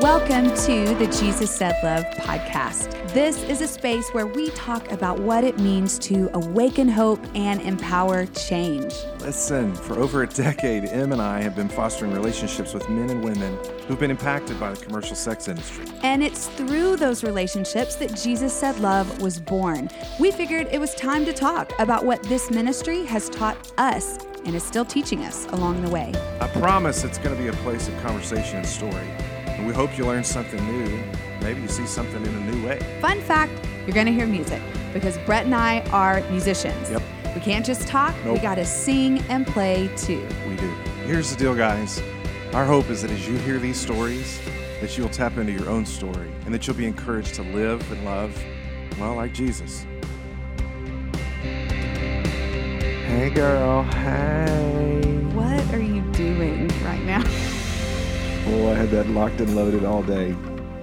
Welcome to the Jesus Said Love podcast. This is a space where we talk about what it means to awaken hope and empower change. Listen, for over a decade, Em and I have been fostering relationships with men and women who've been impacted by the commercial sex industry. And it's through those relationships that Jesus Said Love was born. We figured it was time to talk about what this ministry has taught us and is still teaching us along the way. I promise it's going to be a place of conversation and story. And we hope you learn something new. Maybe you see something in a new way. Fun fact you're going to hear music because Brett and I are musicians. Yep. We can't just talk, nope. we got to sing and play too. We do. Here's the deal, guys. Our hope is that as you hear these stories, that you'll tap into your own story and that you'll be encouraged to live and love, well, like Jesus. Hey, girl. Hey. Oh, I had that locked and loaded all day.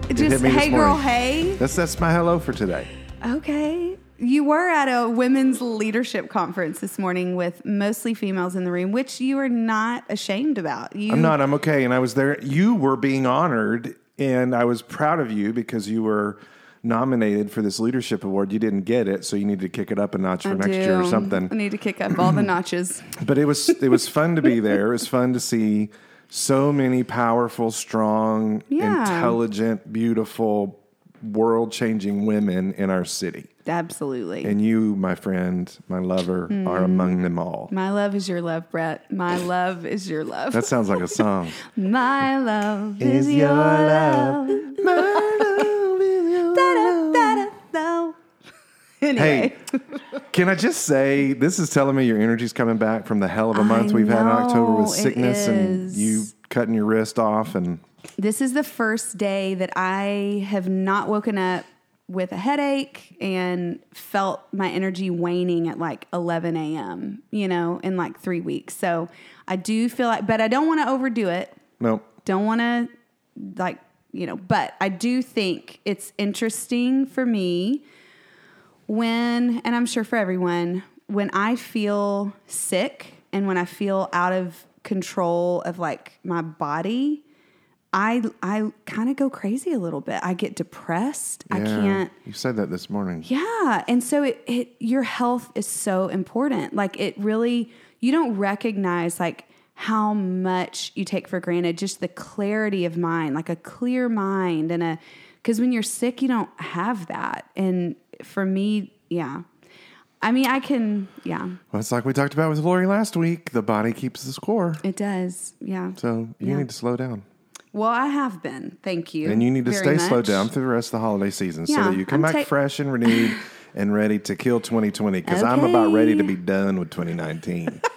It Just hey girl, morning. hey. That's that's my hello for today. Okay. You were at a women's leadership conference this morning with mostly females in the room, which you are not ashamed about. You I'm not. I'm okay. And I was there. You were being honored, and I was proud of you because you were nominated for this leadership award. You didn't get it, so you need to kick it up a notch for I next year or something. I need to kick up all the notches. But it was it was fun to be there. It was fun to see so many powerful, strong, Yeah. intelligent, beautiful, world changing women in our city. Absolutely. And you, my friend, my lover, Hmm. are among them all. My love is your love, Brett. My love is your love. That sounds like a song. My love is, your love. Da-da-da-da-da. Anyway, Hey, can I just say this is telling me your energy's coming back from the hell of a month I we've had in October with it sickness and is. you cutting your wrist off and this is the first day that I have not woken up with a headache and felt my energy waning at like 11 a.m., you know, in like three weeks. So I do feel like, but I don't want to overdo it. no. don't want to like you know but i do think it's interesting for me when and i'm sure for everyone when i feel sick and when i feel out of control of like my body i i kind of go crazy a little bit i get depressed i can't You said that this morning. yeah. And so it, it your health is so important. Like it really you don't recognize like how much you take for granted just the clarity of mind, like a clear mind and a cuz when you're sick you don't have that. And for me, yeah. I mean, I can yeah, Well, it's like we talked about with Lori last week. The body keeps the score. it does. Yeah. So you Yeah. need to slow down. Well, I have been. Thank you. And you need to very stay slowed down through the rest of the holiday season so Yeah, that you come I'm back ta- fresh and renewed and ready to kill 2020 because I'm about ready to Okay. be done with 2019.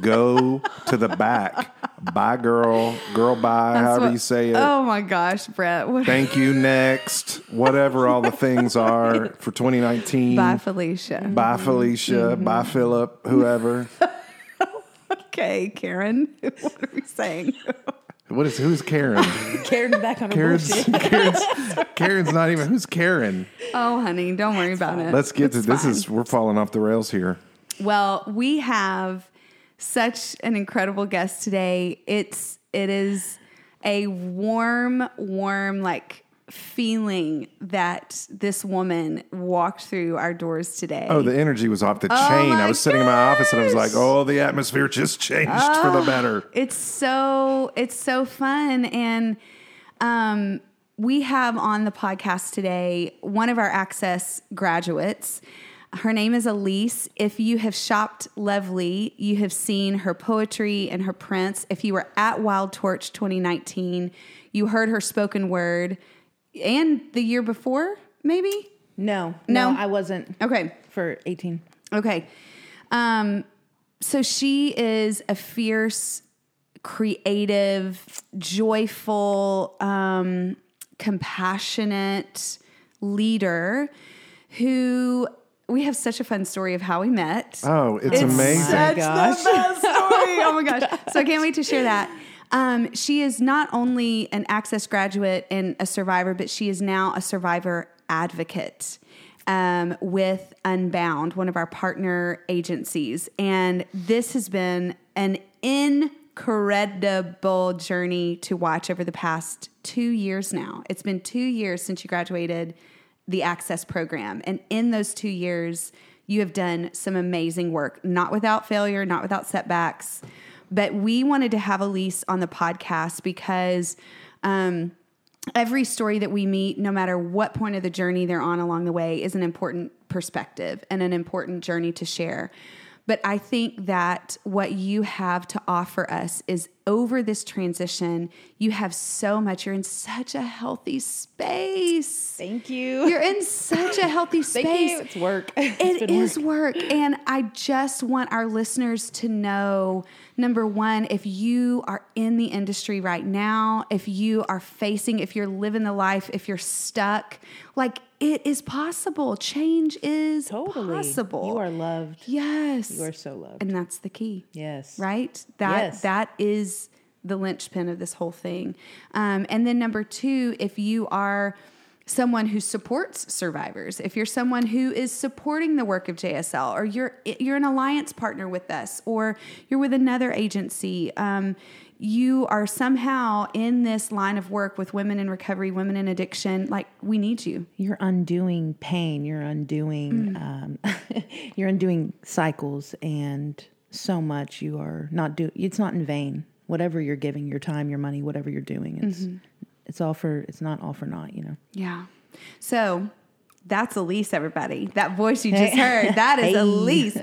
Go to the back. Bye, girl. Girl, bye, That's however what- you say it. Oh my gosh, Brett. What, Thank you, next. Whatever all the things are for 2019. bye, Felicia. Bye, Felicia. Mm-hmm. Bye, Philip. Whoever. Okay, Karen. what are we saying? What is who's Karen? Karen back on her Karen's, bullshit. Karen's Karen's not even who's Karen. Oh, honey, don't worry about it. Let's get It's to this. Is we're falling off the rails here. well, we have such an incredible guest today. It's it is a warm, warm like feeling that this woman walked through our doors today. Oh, the energy was off the Oh chain. I was sitting in my office and I was like, "Oh, the atmosphere just changed for the better." it's so it's so fun and um we have on the podcast today one of our access graduates her name is elise. If you have shopped lovely you have seen her poetry and her prints. If you were at wild torch 2019 you heard her spoken word. And the year before maybe? No, No? no, I wasn't. Okay. For 18. Okay. Um, so she is a fierce, creative, joyful, um, compassionate leader who we have such a fun story of how we met. Oh, it's, It's amazing. such gosh. the best story. Oh my gosh. So I can't wait to share that. Um, she is not only an Access graduate and a survivor, but she is now a survivor advocate um, with Unbound, one of our partner agencies. And this has been an incredible journey to watch over the past two years now. It's been two years since you graduated the Access program. And in those two years, you have done some amazing work, not without failure, not without setbacks. But we wanted to have Elise on the podcast because um, every story that we meet, no matter what point of the journey they're on along the way, is an important perspective and an important journey to share. But I think that what you have to offer us is over this transition, you have so much. You're in such a healthy space. Thank you. You're in such a healthy space. It's work. It's It is work. And I just want our listeners to know number one, if you are in the industry right now, if you are facing, if you're living the life, if you're stuck, like it is possible. Change is Totally. possible. You are loved. Yes. You are so loved. and that's the key yes. right? That Yes. that is the linchpin of this whole thing. Um, and then number two, if you are someone who supports survivors, if you're someone who is supporting the work of JSL, or you're you're an alliance partner with us, or you're with another agency. Um, you are somehow in this line of work with women in recovery, women in addiction. Like we need you. You're undoing pain. You're undoing. Um, you're undoing cycles, and so much. You are not do. It's not in vain. Whatever you're giving, your time, your money, whatever you're doing, it's it's all for. It's not all for naught. You know. Yeah. So that's Elise, everybody. That voice you just Hey. heard, that is Hey. Elise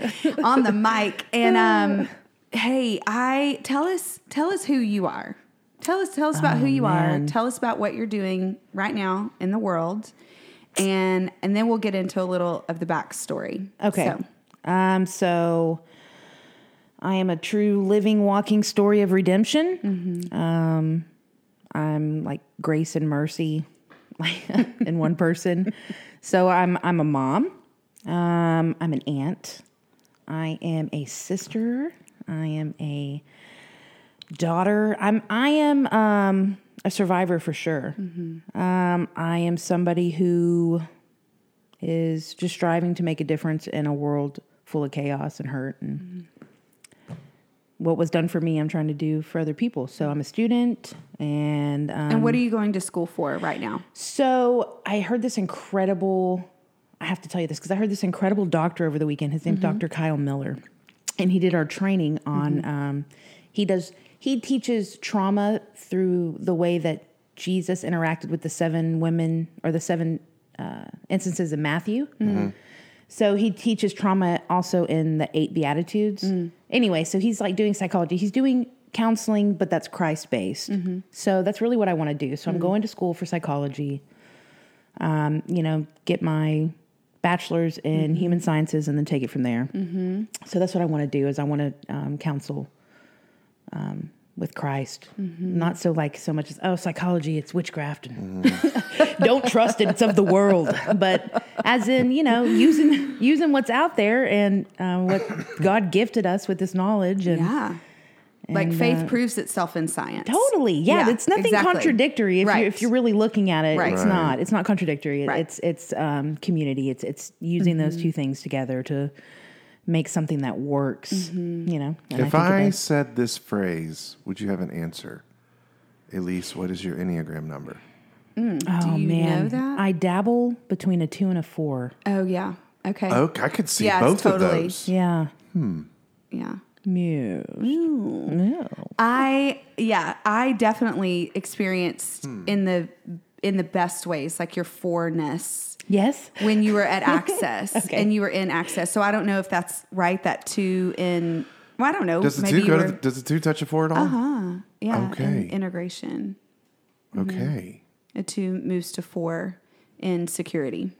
on the mic. And um, hey, I tell us tell us who you are. Tell us tell us about who Oh, you man. are. Tell us about what you're doing right now in the world. And and then we'll get into a little of the backstory. Okay. So, Um. So, I am a true living, walking story of redemption. Um, I'm like grace and mercy, like in one person. So I'm I'm a mom. Um, I'm an aunt. I am a sister. I am a daughter. I'm I am um, a survivor for sure. Um, I am somebody who is just striving to make a difference in a world full of chaos and hurt and what was done for me i'm trying to do for other people so i'm a student and um, and what are you going to school for right now? so i heard this incredible i have to tell you this because i heard this incredible doctor over the weekend his name's dr kyle miller and he did our training on um, he does he teaches trauma through the way that jesus interacted with the seven women or the seven uh, instances of matthew. So he teaches trauma also in the eight beatitudes. Anyway so he's like doing psychology. He's doing counseling but that's christ based so that's really what i want to do. So i'm going to school for psychology um, you know, get my bachelor's in human sciences and then take it from there. Mm-hmm. So that's what I want to do is I want to um, counsel um, with Christ, not so like so much as oh psychology, it's witchcraft, and don't trust it, it's of the world. But as in you know using using what's out there and uh, what God gifted us with this knowledge and. Yeah. Like faith uh, proves itself in science. Totally, yeah. Yeah, it's nothing exactly. contradictory if Right. you if you're really looking at it. Right. It's Right. not. It's not contradictory. It- Right. It's it's um, community. It's it's using those two things together to make something that works. You know. If think it I, said this phrase, would you have an answer? Elise, what is your Enneagram number? oh you man, know that? I dabble between a two and a four. Oh yeah. Okay. Okay, I could see Yes, both totally. of those. Yeah. Hmm. Yeah. Mew. Mew. I yeah, I definitely experienced Hmm. in the in the best ways, like your fourness Yes. when you were at Access Okay. and you were in Access. So I don't know if that's right. That two in well, I don't know. Does the maybe two go to the, does the two touch a four at all? uh-huh. Yeah. in Okay. integration. Okay. A two moves to four in security.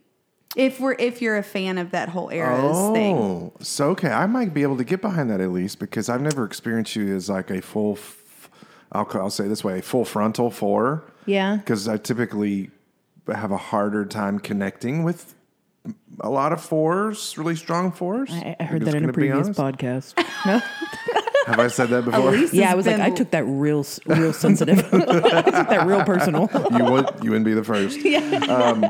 If we're if you're a fan of that whole arrows thing. Oh, so okay, I might be able to get behind that at least because I've never experienced you as like a full. F- I'll I'll say it this way, a full frontal four. Yeah. because I typically have a harder time connecting with a lot of fours, really strong fours. I, I heard that in a previous podcast. No. Have I said that before? Elise Yeah, I was like, been- I took that real, real sensitive. I took that real personal. you would you wouldn't be the first. Um,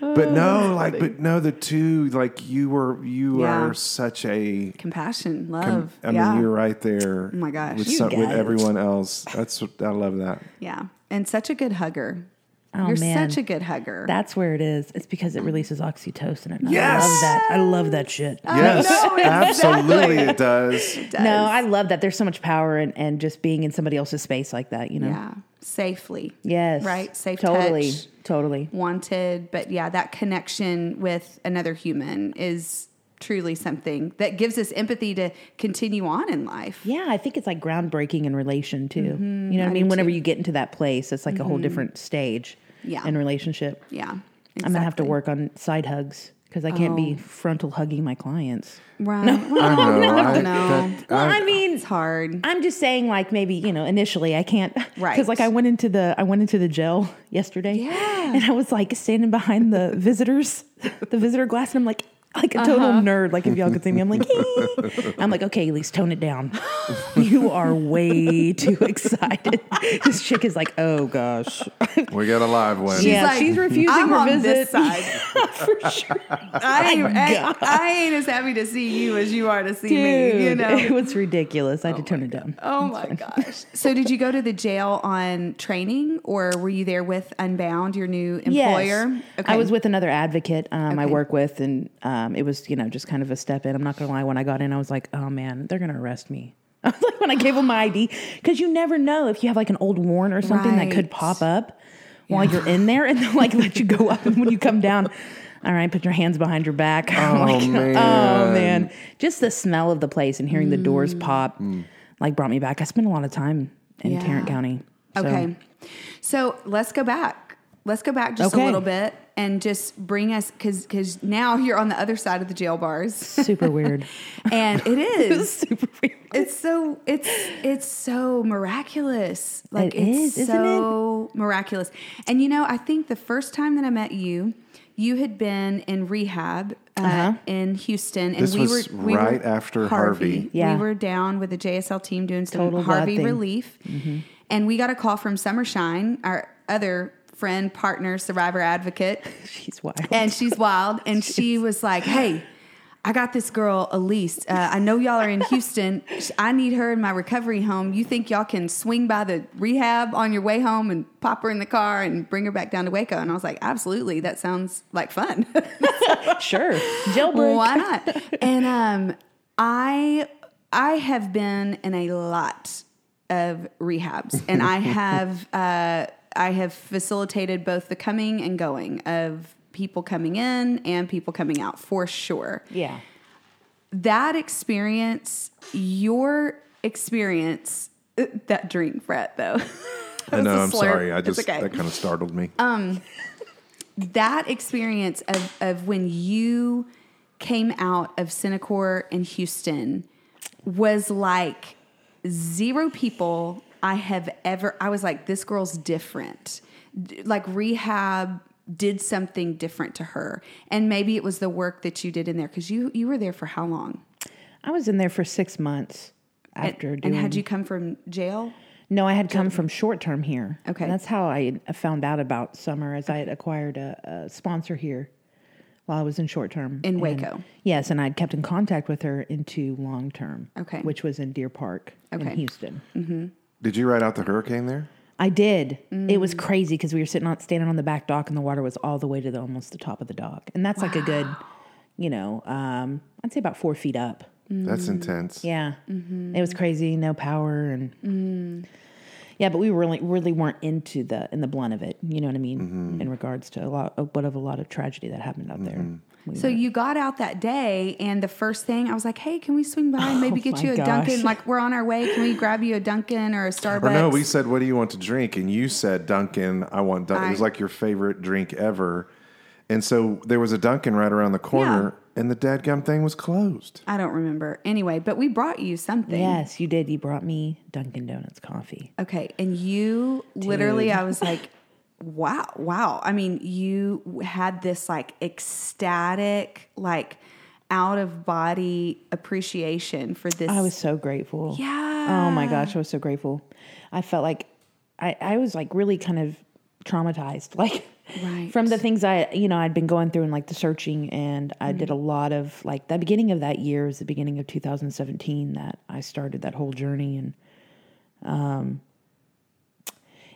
But no, like, but no, the two, like, you were, you Yeah. are such a. Compassion, com- love. I yeah. mean, you're right there. Oh my gosh. with, You some, with guys. everyone else. That's I love that. yeah. And such a good hugger. Oh, You're man. such a good hugger. That's where it is. It's because it releases oxytocin. And Yes! I love that. I love that shit. Yes, know, absolutely, it does. Does. No, I love that. There's so much power in, and just being in somebody else's space like that, you know? yeah. Safely. Yes. Right? Safe Totally. touch. Totally. wanted but yeah that connection with another human is truly something that gives us empathy to continue on in life Yeah, I think it's like groundbreaking in relation too. Mm-hmm. you know what I, I mean? do Whenever too. you get into that place, it's like a whole mm-hmm. different stage Yeah. in relationship. yeah I'm gonna have to work on side hugs because I can't be oh. frontal hugging my clients. right I know. I, no. that- Well, I- I mean, it's hard I'm just saying, like maybe you know, initially I can't, Right. Because like I went into the I went into the jail yesterday, Yeah. and I was like standing behind the visitors, the visitor glass, and I'm like. Like a total Uh-huh. nerd. Like if y'all could see me, I'm like, I'm like, okay, Elise, tone it down. You are way too excited. This chick is like, oh gosh, we got a live one. Yeah, like, she's refusing I'm her on visit. this side for sure. I, ain't, I, I ain't as happy to see you as you are to see me you know it was ridiculous. I had to tone it down. Oh my gosh. So did you go to the jail on training or were you there with Unbound, your new employer? Yes. I was with another advocate um, I work with, and um, it was, you know, just kind of a step in. I'm not going to lie. When I got in, I was like, oh man, they're going to arrest me. I was like, when I gave them my ID, because you never know if you have like an old warrant or something that could pop up while you're in there and they'll like let you go up. And when you come down, all right, put your hands behind your back. Oh, like, oh man. man. Just the smell of the place and hearing the Mm. doors pop like brought me back. I spent a lot of time in Yeah. Tarrant County. so- Okay. So let's go back. Let's go back just a little bit and just bring us because because now you're on the other side of the jail bars, Super weird. and it is Super weird. it's so it's it's so miraculous. Like It it's is, isn't so miraculous. And you know, I think the first time that I met you, you had been in rehab uh, Uh-huh. in Houston, and This we was were we right were after Harvey. Yeah. We were down with the JSL team doing some Total God Harvey thing. relief, and we got a call from Summershine, our other friend, partner, survivor advocate, She's wild. and she's wild. And she was like, "Hey, I got this girl, Elise. Uh, I know y'all are in Houston. I need her in my recovery home. You think y'all can swing by the rehab on your way home and pop her in the car and bring her back down to Waco?" And I was like, "Absolutely. That sounds like fun. sure. Jailbreak. Why not?" And um, I I have been in a lot of rehabs, and I have uh, I have facilitated both the coming and going of people coming in and people coming out for sure. Yeah. That experience, your experience, uh, that drink, Brett, though. I That was know. a I'm slur. sorry. I just okay. that kind of startled me. Um, that experience of, of when you came out of Cenikor in Houston was like zero people I have ever. I was like, this girl's different. D- Like rehab did something different to her, and maybe it was the work that you did in there because you you were there for how long? I was in there for six months after and, doing. and had you come from jail? No, I had come from short term here. Okay. And that's how I found out about summer, as I had acquired a, a sponsor here while I was in short term In And- Waco. Yes, and I'd kept in contact with her into long term. Okay. Which was in Deer Park in Okay. Houston. Mm-hmm. Did you ride out the hurricane there? I did. It Mm. was crazy because we were sitting on standing on the back dock and the water was all the way to the almost the top of the dock, and that's like a good, you know, um, I'd say about four feet up. That's intense. Mm. Yeah, Mm-hmm. it was crazy. No power and Mm. yeah, but we really really weren't into the in the blunt of it. You know what I mean? Mm-hmm. In regards to a lot of what of a lot of tragedy that happened out there. We So you got out that day, and the first thing I was like, "Hey, can we swing by and oh maybe Oh get you a gosh. Dunkin'? Like we're on our way. Can we grab you a Dunkin' or a Starbucks?" Or no, we said, "What do you want to drink?" And you said, "Dunkin'. I want Dunkin'." It was like your favorite drink ever. And so there was a Dunkin' right around the corner, and the dadgum thing was closed. I don't remember. Anyway, but we brought you something. Yes, you did. You brought me Dunkin' Donuts coffee. Okay, and you literally, I was like, "Wow, wow!" I mean, you had this like ecstatic, like out of body appreciation for this. I was so grateful. Yeah. Oh my gosh, I was so grateful. I felt like I, I was like really kind of traumatized. Like Right. from the things I, you know, I'd been going through and like the searching, and I did a lot of like the beginning of that year is the beginning of 2017 that I started that whole journey, and um,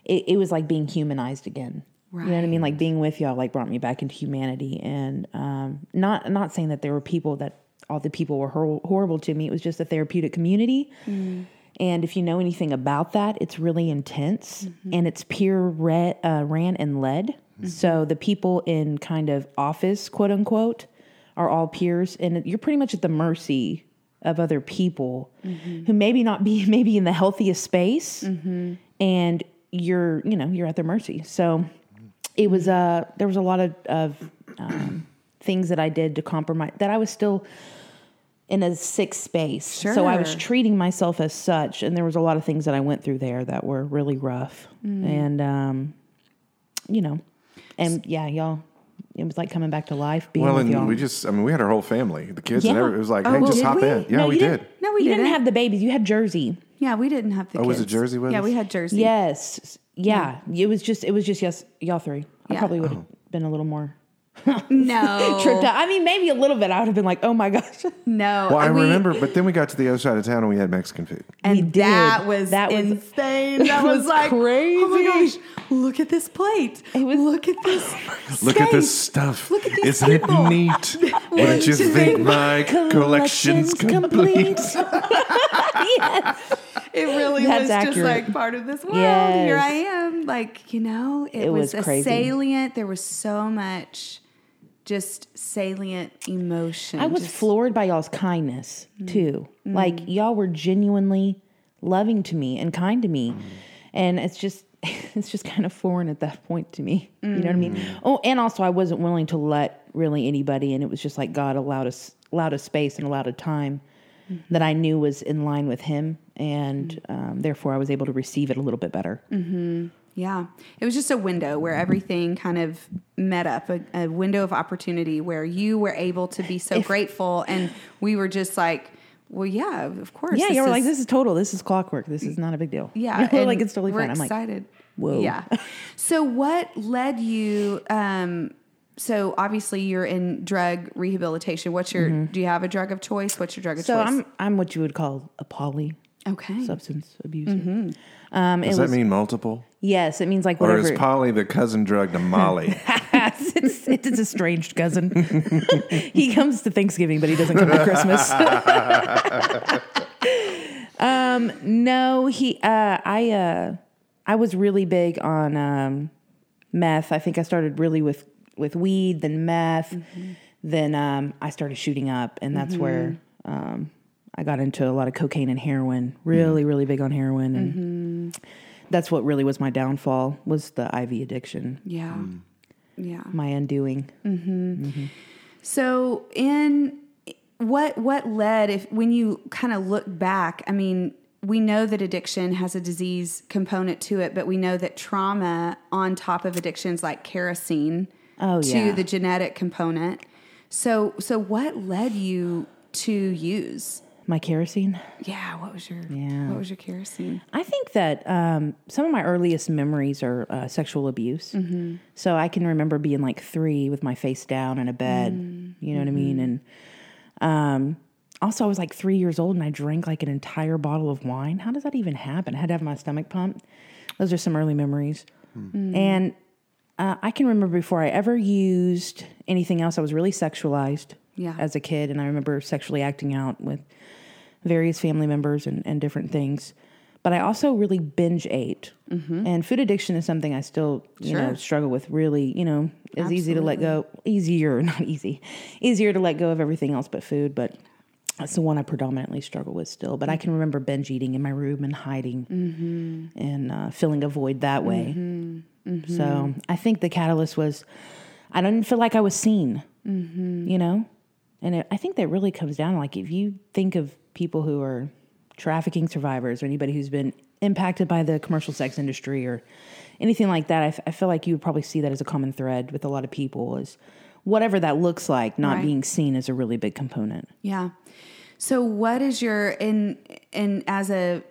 it, it was like being humanized again. You know what I mean? Like being with y'all, like brought me back into humanity, and um, not not saying that there were people that all the people were hor- horrible to me. It was just a therapeutic community. Mm. And if you know anything about that, it's really intense mm-hmm. and it's peer re- uh, ran and led. Mm-hmm. So the people in kind of office, quote unquote, are all peers, and you're pretty much at the mercy of other people mm-hmm. who maybe not be maybe in the healthiest space, and you're you know you're at their mercy. So it was uh there was a lot of of um, things that I did to compromise that I was still in a sick space. So I was treating myself as such, and there was a lot of things that I went through there that were really rough, and um, you know, and yeah, y'all, it was like coming back to life being Well, with and y'all. we just, I mean, we had our whole family, the kids, Yeah. and every, it was like, Oh, hey, well, just hop we? in. Yeah, No, we did. didn't- No, we you didn't. didn't have the babies. You had Jersey. Yeah, we didn't have the Oh, kids. was it Jersey with Yeah, us? we had Jersey. Yes, yeah. It was just it was just yes, y'all three. I Yeah. probably would Oh. have been a little more No. tripped out. I mean, maybe a little bit. I would have been like, oh my gosh. No. Well, I we- remember, but then we got to the other side of town and we had Mexican food. And We did. that was That was- insane. That was, was like crazy. Oh my gosh! Look at this plate. It was- look at this. Look at this steak. stuff. Look at these Isn't people. it neat? Wouldn't you think my collection's complete? yes. It really That's was just like part of this world. Yes. Here I am. Like, you know, it, It was, was a salient. There was so much just salient emotion. I was Just- floored by y'all's kindness Mm. too. Like y'all were genuinely loving to me and kind to me. And it's just it's just kind of foreign at that point to me. You know what I mean? Mm. Oh, and also I wasn't willing to let really anybody and it was just like God allowed us allowed a space and allowed a time Mm-hmm. that I knew was in line with him and Mm. um, therefore I was able to receive it a little bit better. Yeah. It was just a window where everything kind of met up, a, a window of opportunity where you were able to be so If- grateful. And we were just like, well, yeah, of course. Yeah, you were like, this is total. This is clockwork. This is not a big deal. Yeah. We're like, it's totally we're fine. I'm like, excited. whoa. Yeah. So what led you, um, so obviously you're in drug rehabilitation. What's your, do you have a drug of choice? What's your drug of Mm-hmm. so choice? I'm I'm what you would call a poly okay. substance abuser. Mm-hmm. Um, it Does was, that mean multiple? Yes, it means like Or whatever. is Polly the cousin drug to Molly? it's, it's, it's a strange cousin. he comes to Thanksgiving, but he doesn't come to Christmas. um, no, he. Uh, I. Uh, I was really big on um, meth. I think I started really with with weed, then meth, then um, I started shooting up, and that's where um, I got into a lot of cocaine and heroin. Really, really big on heroin, and that's what really was my downfall was the IV addiction yeah. Hmm. Yeah. my undoing. So in what what led if when you kind of look back, I mean, we know that addiction has a disease component to it, but we know that trauma on top of addictions like kerosene Oh, to yeah. the genetic component. So so what led you to use? My kerosene. Yeah, what was your Yeah. what was your kerosene? I think that um, some of my earliest memories are uh, sexual abuse. So I can remember being like three with my face down in a bed. You know what I mean? And um, also, I was like three years old and I drank like an entire bottle of wine. How does that even happen? I had to have my stomach pumped. Those are some early memories. And uh, I can remember before I ever used anything else, I was really sexualized Yeah. as a kid. And I remember sexually acting out with various family members and, and different things. But I also really binge ate. And food addiction is something I still, you know, struggle with really, you know, it's easy to let go, easier, not easy, easier to let go of everything else but food. But that's the one I predominantly struggle with still. But I can remember binge eating in my room and hiding and uh, filling a void that way. So I think the catalyst was I didn't feel like I was seen, you know? And it, I think that really comes down like if you think of people who are trafficking survivors or anybody who's been impacted by the commercial sex industry or anything like that, I, f- I feel like you would probably see that as a common thread with a lot of people is whatever that looks like, not Right. being seen is a really big component. Yeah. So what is your in in as a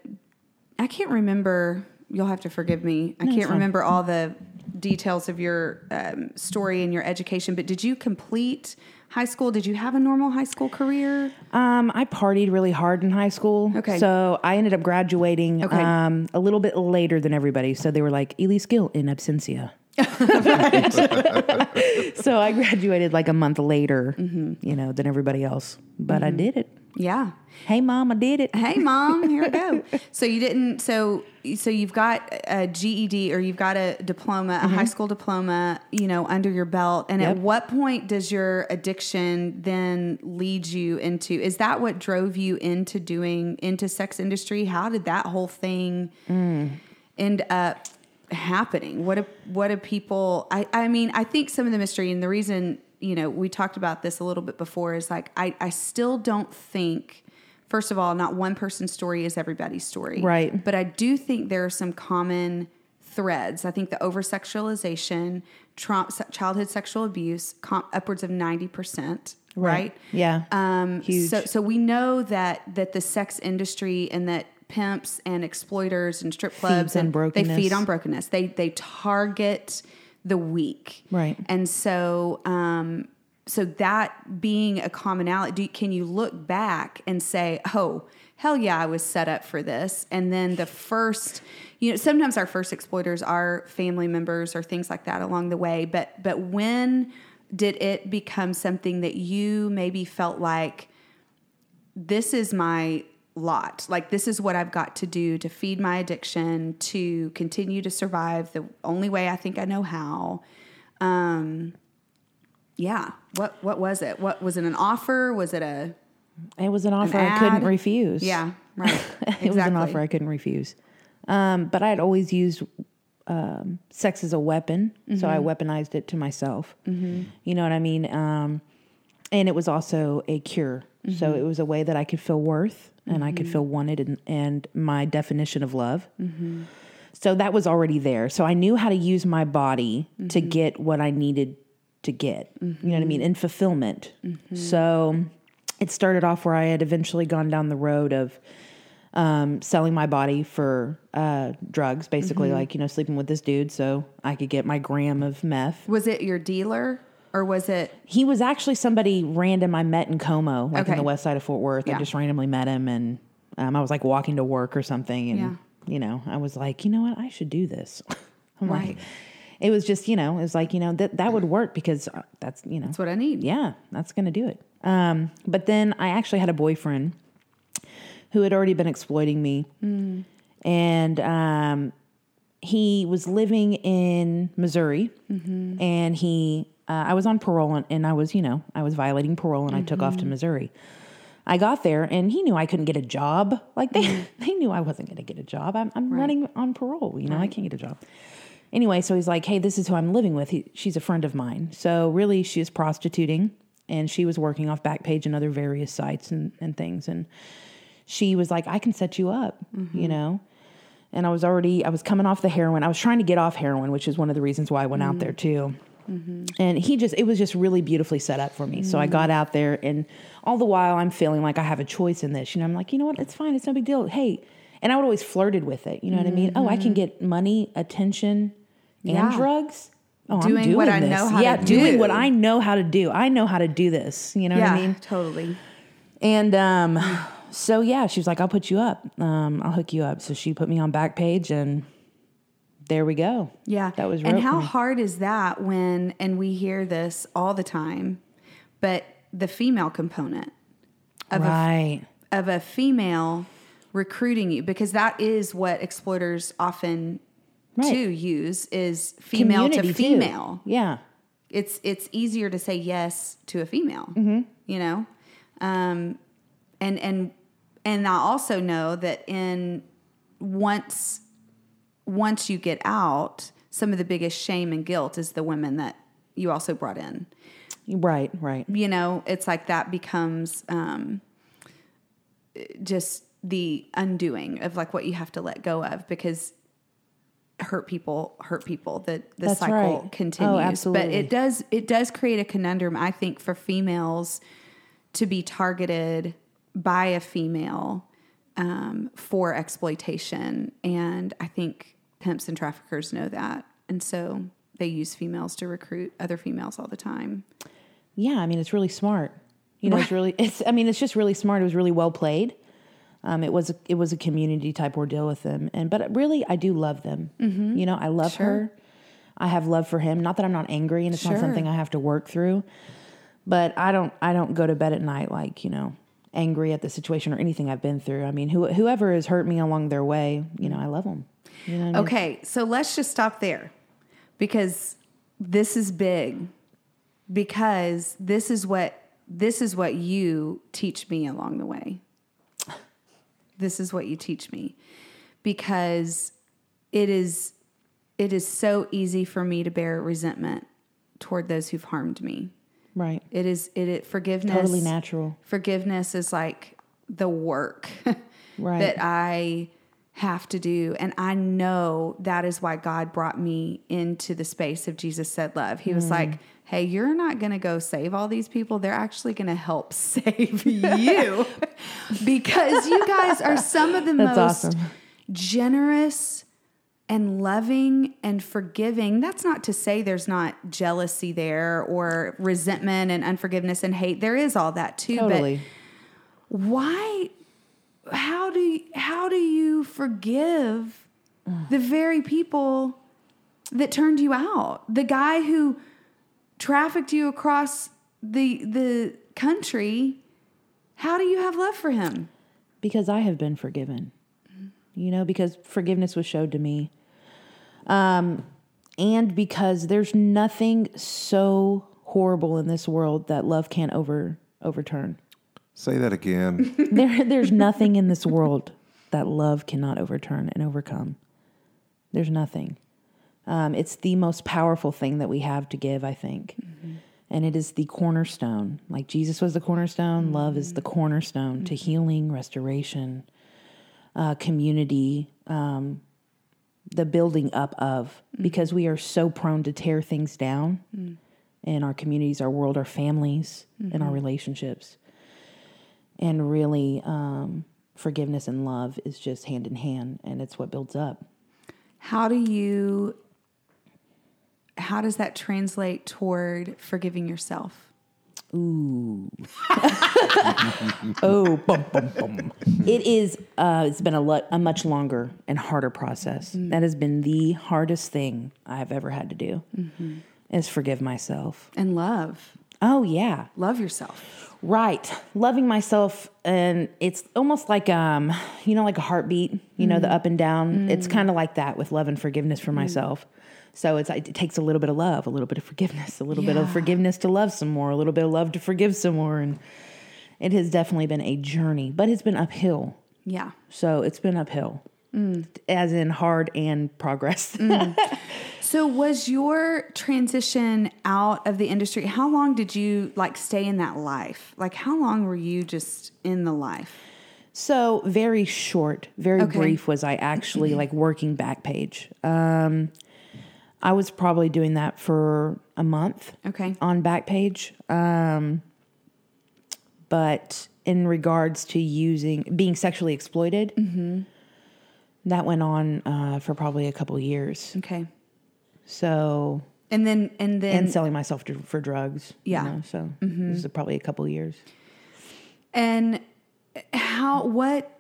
I can't remember you'll have to forgive me. I can't remember all the details of your um, story and your education, but did you complete high school? Did you have a normal high school career? Um, I partied really hard in high school. Okay. So I ended up graduating Okay. um, a little bit later than everybody. So they were like, Elise Gill in absentia. so I graduated like a month later, Mm-hmm. you know, than everybody else. But I did it. Yeah. Hey, mom, I did it. Hey, mom, here we go. so you didn't. So so you've got a GED or you've got a diploma, a high school diploma, you know, under your belt. And at Mm-hmm. What point does your addiction then lead you into? Is that what drove you into doing into sex industry? How did that whole thing Mm. end up happening? What do, what do people? I I mean, I think some of the mystery and the reason you know we talked about this a little bit before is like I I still don't think. First of all, not one person's story is everybody's story. Right. But I do think there are some common threads. I think the over sexualization, tra- childhood sexual abuse, com- upwards of 90%, right? Yeah. Um, Huge. So, so we know that that the sex industry and that pimps and exploiters and strip clubs and they feed on brokenness. They they target the weak, Right. And so, um, so that being a commonality, do, can you look back and say, "Oh, hell yeah, I was set up for this"? And then the first, you know, sometimes our first exploiters are family members or things like that along the way. But but when did it become something that you maybe felt like this is my lot. Like this is what I've got to do to feed my addiction, to continue to survive the only way I think I know how. Um yeah. What what was it? What was it an offer? Was it a it was an offer an I couldn't refuse. Yeah, right. it was an offer I couldn't refuse. Um, but I had always used um, sex as a weapon, so I weaponized it to myself. You know what I mean? Um, and it was also a cure. So it was a way that I could feel worth and I could mm-hmm. feel wanted and, and my definition of love. Mm-hmm. So that was already there. So I knew how to use my body to mm-hmm. get what I needed to get. You know what I mean? In fulfillment. So it started off where I had eventually gone down the road of um, selling my body for uh, drugs, basically, like, you know, sleeping with this dude so I could get my gram of meth. Was it your dealer or was it He was actually somebody random I met in Como, like in the west side of Fort Worth. Yeah. I just randomly met him and um, I was like walking to work or something. And, Yeah. you know, I was like, you know what? I should do this. I'm Right. like, it was just, you know, it was like, you know, that, that would work because uh, that's, you know, that's what I need? yeah, that's going to do it. Um, but then I actually had a boyfriend who had already been exploiting me. And um, he was living in Missouri. And he, uh, I was on parole and, and I was, you know, I was violating parole and I took off to mm-hmm. Missouri. I got there and he knew I couldn't get a job. Like they, mm-hmm. they knew I wasn't going to get a job. I'm, I'm running on parole. You know, I can't get a job. Anyway, so he's like, hey, this is who I'm living with. He, she's a friend of mine. So really, she is prostituting and she was working off Backpage and other various sites and, and things. And she was like, I can set you up, you mm-hmm. know? And I was already, I was coming off the heroin. I was trying to get off heroin, which is one of the reasons why I went out there too. And he just, it was just really beautifully set up for me. So I got out there, and all the while I'm feeling like I have a choice in this. You know, I'm like, you know what? It's fine. It's no big deal. Hey, and I would always flirted with it. You know what I mean? Oh, I can get money, attention, and Yeah. drugs. Oh, Doing I'm doing what I know how yeah, to doing do. what I know how to do. I know how to do this. You know yeah, what I mean? totally. And um, so yeah, she was like, "I'll put you up. Um, I'll hook you up." So she put me on Backpage, and there we go. Yeah. that was And how me. hard is that when and we hear this all the time, but the female component of a right. of a female recruiting you because that is what exploiters often Right. to use is female Community, to too. female. Yeah, It's it's easier to say yes to a female. Mm-hmm. You know, um, and and and I also know that in once once you get out, some of the biggest shame and guilt is the women that you also brought in right, right. you know it's like that becomes um just the undoing of like what you have to let go of because hurt people hurt people the the That's cycle right. Oh, continues but it does it does create a conundrum i think for females to be targeted by a female um, for exploitation and i think pimps and traffickers know that and so they use females to recruit other females all the time. Yeah, I mean it's really smart. You know, it's really it's I mean it's just really smart. It was really well played. Um, it was a, it was a community type ordeal with them, and but really I do love them. You know, I love Sure. her. I have love for him. Not that I'm not angry, and it's Sure. not something I have to work through. But I don't I don't go to bed at night like you know angry at the situation or anything I've been through. I mean, who, whoever has hurt me along their way, you know, I love them. You know I mean? Okay, so let's just stop there because this is big because this is what this is what you teach me along the way. This is what you teach me because it is it is so easy for me to bear resentment toward those who've harmed me. Right. It is it, it forgiveness Totally natural. forgiveness is like the work Right. that I have to do. And I know that is why God brought me into the space of Jesus said love. He Mm. was like, Hey, you're not going to go save all these people. They're actually going to help save you because you guys are some of the That's most awesome. generous and loving and forgiving. That's not to say there's not jealousy there or resentment and unforgiveness and hate. There is all that too. Totally. But why how do you, how do you forgive the very people that turned you out? The guy who trafficked you across the the country, how do you have love for him? because I have been forgiven. You know, because forgiveness was showed to me. Um, and because there's nothing so horrible in this world that love can't over overturn. Say that again. There there's nothing in this world that love cannot overturn and overcome. There's nothing. Um, it's the most powerful thing that we have to give, I think. And it is the cornerstone. Like Jesus was the cornerstone, love is the cornerstone to healing, restoration, uh, community, um, the building up of, because we are so prone to tear things down in our communities, our world, our families, and our relationships. And really, um, forgiveness and love is just hand in hand, and it's what builds up. How do you how does that translate toward forgiving yourself? Ooh. Oh, bum, bum, bum. it is. Uh, it's been a lot, a much longer and harder process. That has been the hardest thing I have ever had to do. Is forgive myself. And love. Oh yeah, Love yourself. Right. Loving myself, and it's almost like um, you know, like a heartbeat. You know, the mm. up and down. It's mm. kind of like that with love and forgiveness for mm. myself. So it's it takes a little bit of love, a little bit of forgiveness, a little bit of forgiveness to love some more, a little bit of love to forgive some more, and it has definitely been a journey, but it's been uphill. Yeah. So it's been uphill, as in hard and progress. So was your transition out of the industry how long did you like stay in that life? Like how long were you just in the life? so very short, very Okay. brief was I actually like working Backpage. Um, I was probably doing that for a month Okay. on Backpage. Um, but in regards to using being sexually exploited, that went on uh, for probably a couple years. Okay. So And then and then and selling myself to, for drugs. Yeah. You know, so mm-hmm. this is probably a couple of years. And how what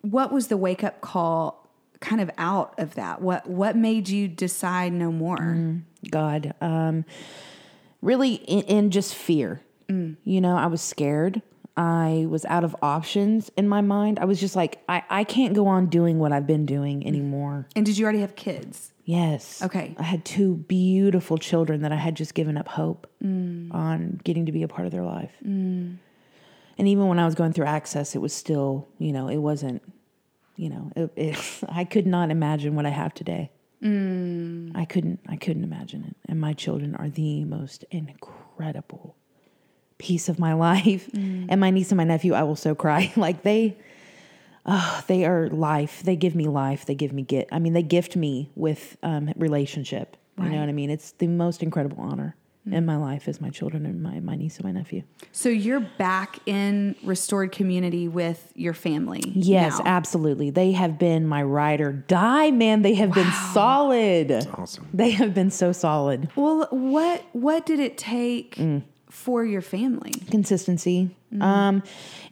what was the wake up call kind of out of that? What what made you decide no more? Mm, God, um, really in, in just fear. Mm. You know, I was scared. I was out of options in my mind. I was just like, I, I can't go on doing what I've been doing anymore. And did you already have kids? Yes. Okay. I had two beautiful children that I had just given up hope mm. on getting to be a part of their life. Mm. And even when I was going through access, it was still, you know, it wasn't, you know, it, it, I could not imagine what I have today. Mm. I couldn't, I couldn't imagine it. And my children are the most incredible piece of my life. And my niece and my nephew, I will so cry. like they, oh, they are life. They give me life. They give me get. I mean, they gift me with um, relationship. You know what I mean? It's the most incredible honor in my life is my children and my, my niece and my nephew. So you're back in restored community with your family. Yes, now. absolutely. They have been my ride or die, man. They have been solid. awesome. They have been so solid. Well, what what did it take Mm. For your family? Consistency. Um,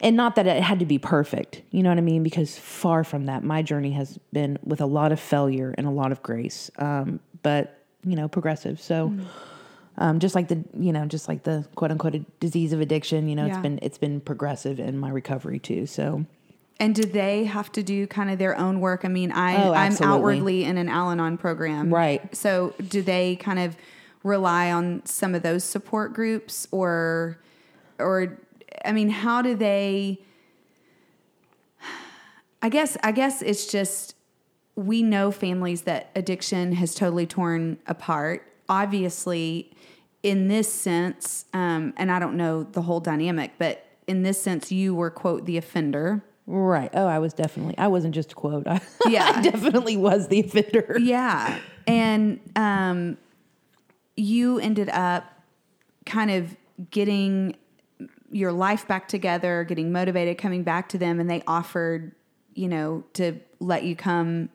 and not that it had to be perfect. You know what I mean? Because far from that, my journey has been with a lot of failure and a lot of grace. Um, but, you know, progressive. So um, just like the you know, just like the quote unquote disease of addiction, you know, Yeah. it's been it's been progressive in my recovery too. So And do they have to do kind of their own work? I mean, I Oh, I'm outwardly in an Al-Anon program, Right. So do they kind of rely on some of those support groups, or or I mean, how do they? I guess I guess it's just we know families that addiction has totally torn apart. Obviously, in this sense, um, and I don't know the whole dynamic, but in this sense, you were quote the offender. Right. Oh, I was definitely. I wasn't just quote. I, Yeah. I definitely was the offender. Yeah. And um, you ended up kind of getting your life back together, getting motivated, coming back to them, and they offered, you know, to let you come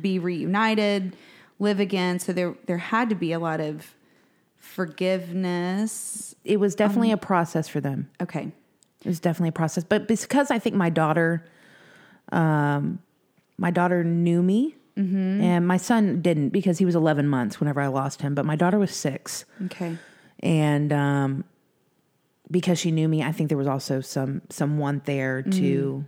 be reunited, live again. So there there had to be a lot of forgiveness. It was definitely a process for them. Okay. It was definitely a process, but because I think my daughter, um, my daughter knew me, Mm-hmm. and my son didn't because he was 11 months whenever I lost him. But my daughter was six, Okay. and um, because she knew me, I think there was also some someone there mm-hmm. to,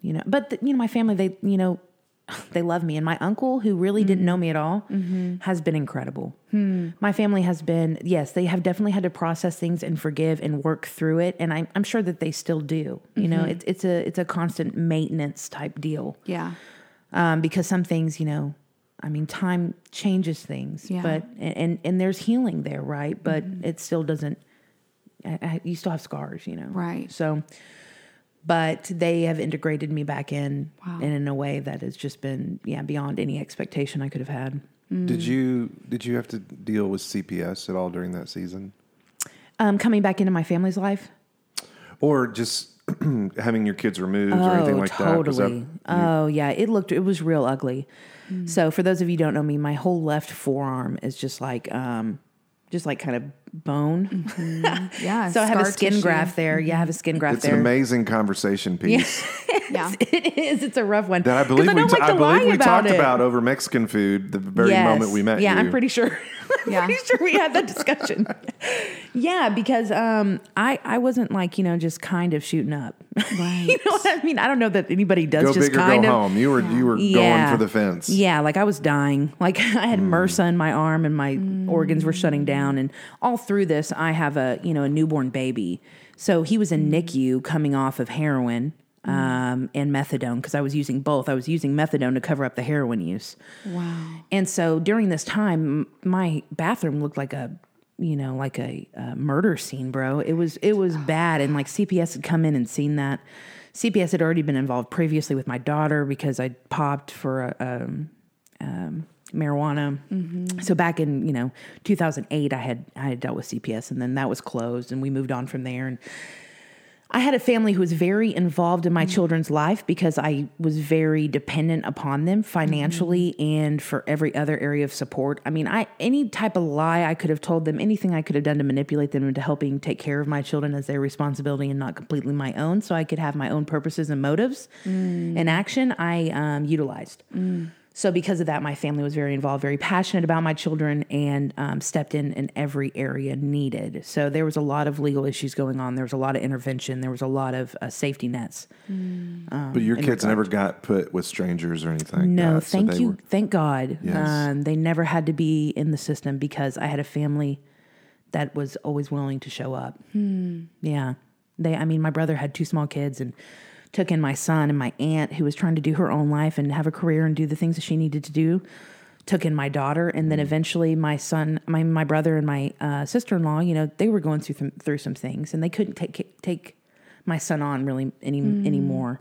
you know. But the, you know, my family, they you know, they love me, and my uncle, who really didn't mm. know me at all, mm-hmm. has been incredible. Hmm. My family has been yes, they have definitely had to process things and forgive and work through it, and I'm I'm sure that they still do. You know, it's it's a it's a constant maintenance type deal Yeah. Um, because some things, you know, I mean, time changes things, Yeah. but and, and and there's healing there, right? But it still doesn't. I, I, you still have scars, you know, Right. So, but they have integrated me back in, Wow. and in a way that has just been, yeah, beyond any expectation I could have had. Did you did you have to deal with CPS at all during that season, Um, coming back into my family's life, or just having your kids removed or anything like that? Was that- totally. oh yeah, it looked it was real ugly. So for those of you who don't know me, my whole left forearm is just like um just like kind of bone. Mm-hmm. Yeah. so I have a skin tissue. graft there. Yeah, I have a skin graft it's there. an amazing conversation piece Yeah. it is. It's a rough one. that I 'Cause believe we, ta- like I believe we about talked it. about over Mexican food the very Yes. moment we met Yeah, you. I'm pretty sure. Yeah. I'm pretty sure we had that discussion. yeah, because um, I I wasn't like you know just kind of shooting up. Right. you know what I mean? I don't know that anybody does go just big or kind go of. home. You were you were Yeah. going for the fence. Yeah, like I was dying. Like I had mm. MRSA in my arm and my organs were shutting mm. down. And all through this, I have a you know a newborn baby. So he was in NICU coming off of heroin um, and methadone because I was using both. I was using methadone to cover up the heroin use. Wow. And so during this time, my bathroom looked like a, you know, like a, uh murder scene, bro. It was it was bad, and like CPS had come in and seen that. CPS had already been involved previously with my daughter because I popped for a, um, um, marijuana. Mm-hmm. So back in you know 2008, I had I had dealt with CPS, and then that was closed, and we moved on from there. And I had a family who was very involved in my mm-hmm. children's life because I was very dependent upon them financially mm-hmm. and for every other area of support. I mean, I any type of lie I could have told them, anything I could have done to manipulate them into helping take care of my children as their responsibility and not completely my own, so I could have my own purposes and motives mm. and action. I um, utilized. Mm. So because of that, my family was very involved, very passionate about my children, and um, stepped in in every area needed. So there was a lot of legal issues going on. There was a lot of intervention. There was a lot of uh, safety nets. But your kids never got put with strangers or anything. No, that, thank they you, were- thank God. Yes. Um, they never had to be in the system because I had a family that was always willing to show up. Yeah, they. I mean, my brother had two small kids and took in my son and my aunt who was trying to do her own life and have a career and do the things that she needed to do. Took in my daughter, and then eventually my son, my my brother, and my uh, sister in law. You know, they were going through some, through some things, and they couldn't take take my son on really any anymore.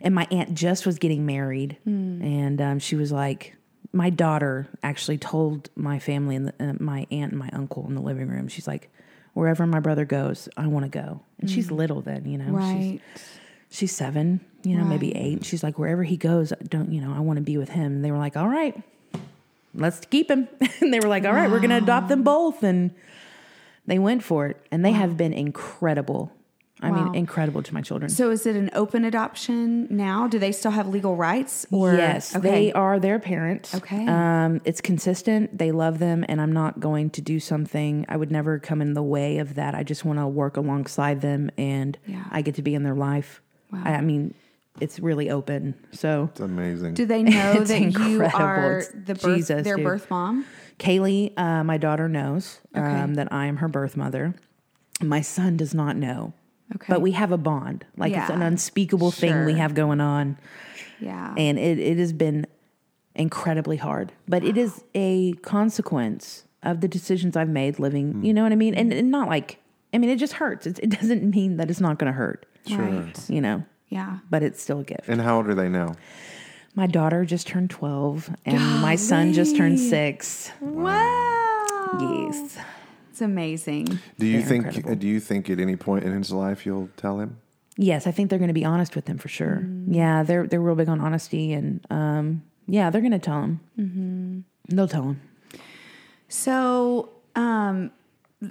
And my aunt just was getting married, and um, she was like, my daughter actually told my family and the, uh, my aunt and my uncle in the living room. She's like, wherever my brother goes, I want to go. And she's little then, you know. Right. she's seven, you know, maybe eight. She's like, wherever he goes, don't you know? I want to be with him. And they were like, all right, let's keep him. and they were like, all right, we're going to adopt them both. And they went for it, and they have been incredible. I Wow. mean, incredible to my children. So is it an open adoption now? Do they still have legal rights? Or yes, they are their parents. Okay. Um, it's consistent. They love them, and I'm not going to do something. I would never come in the way of that. I just want to work alongside them, and Yeah. I get to be in their life. Wow. I, I mean, it's really open. So It's amazing. Do they know It's that you incredible. are It's the birth, Jesus, their dude. birth mom? Kaylee, uh, my daughter knows um, that I am her birth mother. My son does not know. Okay. But we have a bond. Like it's an Yeah. unspeakable thing we have going on. Yeah. and it, it has been incredibly hard but it is a consequence of the decisions i've made living you know what i mean and, and not like i mean it just hurts it, it doesn't mean that it's not going to hurt Right. you know Yeah. but it's still a gift and how old are they now? my daughter just turned 12 and my son just turned 6 Wow. yes It's amazing. Do you They're think? incredible. Do you think at any point in his life you'll tell him? yes i think they're going to be honest with him for sure yeah they're they're real big on honesty and um yeah they're going to tell him mm-hmm. they'll tell him So, um,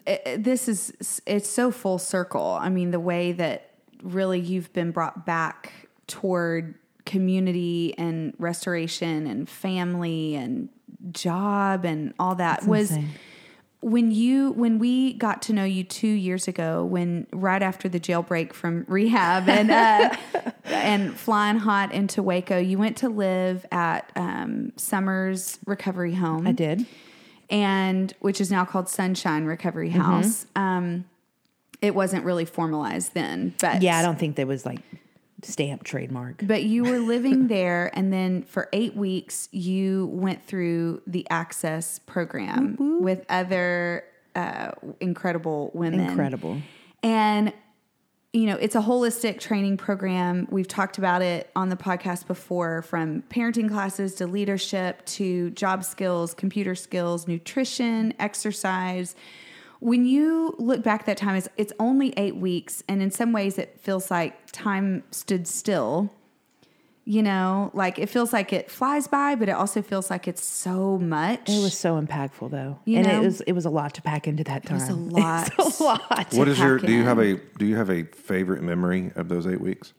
i- i- this is it's so full circle. I mean, the way that really you've been brought back toward community and restoration and family and job and all that was insane. when you when we got to know you two years ago when right after the jailbreak from rehab and uh, and flying hot into waco you went to live at um, summers recovery home i did and which is now called Sunshine Recovery Mm-hmm. House. Um, it wasn't really formalized then, but yeah i don't think there was like stamp trademark But you were living there, and then for eight weeks, you went through the Access program with other uh, incredible women. Incredible. And you know, it's a holistic training program. We've talked about it on the podcast before from parenting classes to leadership to job skills, computer skills, nutrition, exercise. When you look back that time, it's, it's only eight weeks. And in some ways, it feels like time stood still. You know, like it feels like it flies by, but it also feels like it's so much. It was so impactful though. You and know? it was it was a lot to pack into that time. was a lot. It's a lot. What is your? pack Do you have a? Do you have a favorite memory of those eight weeks?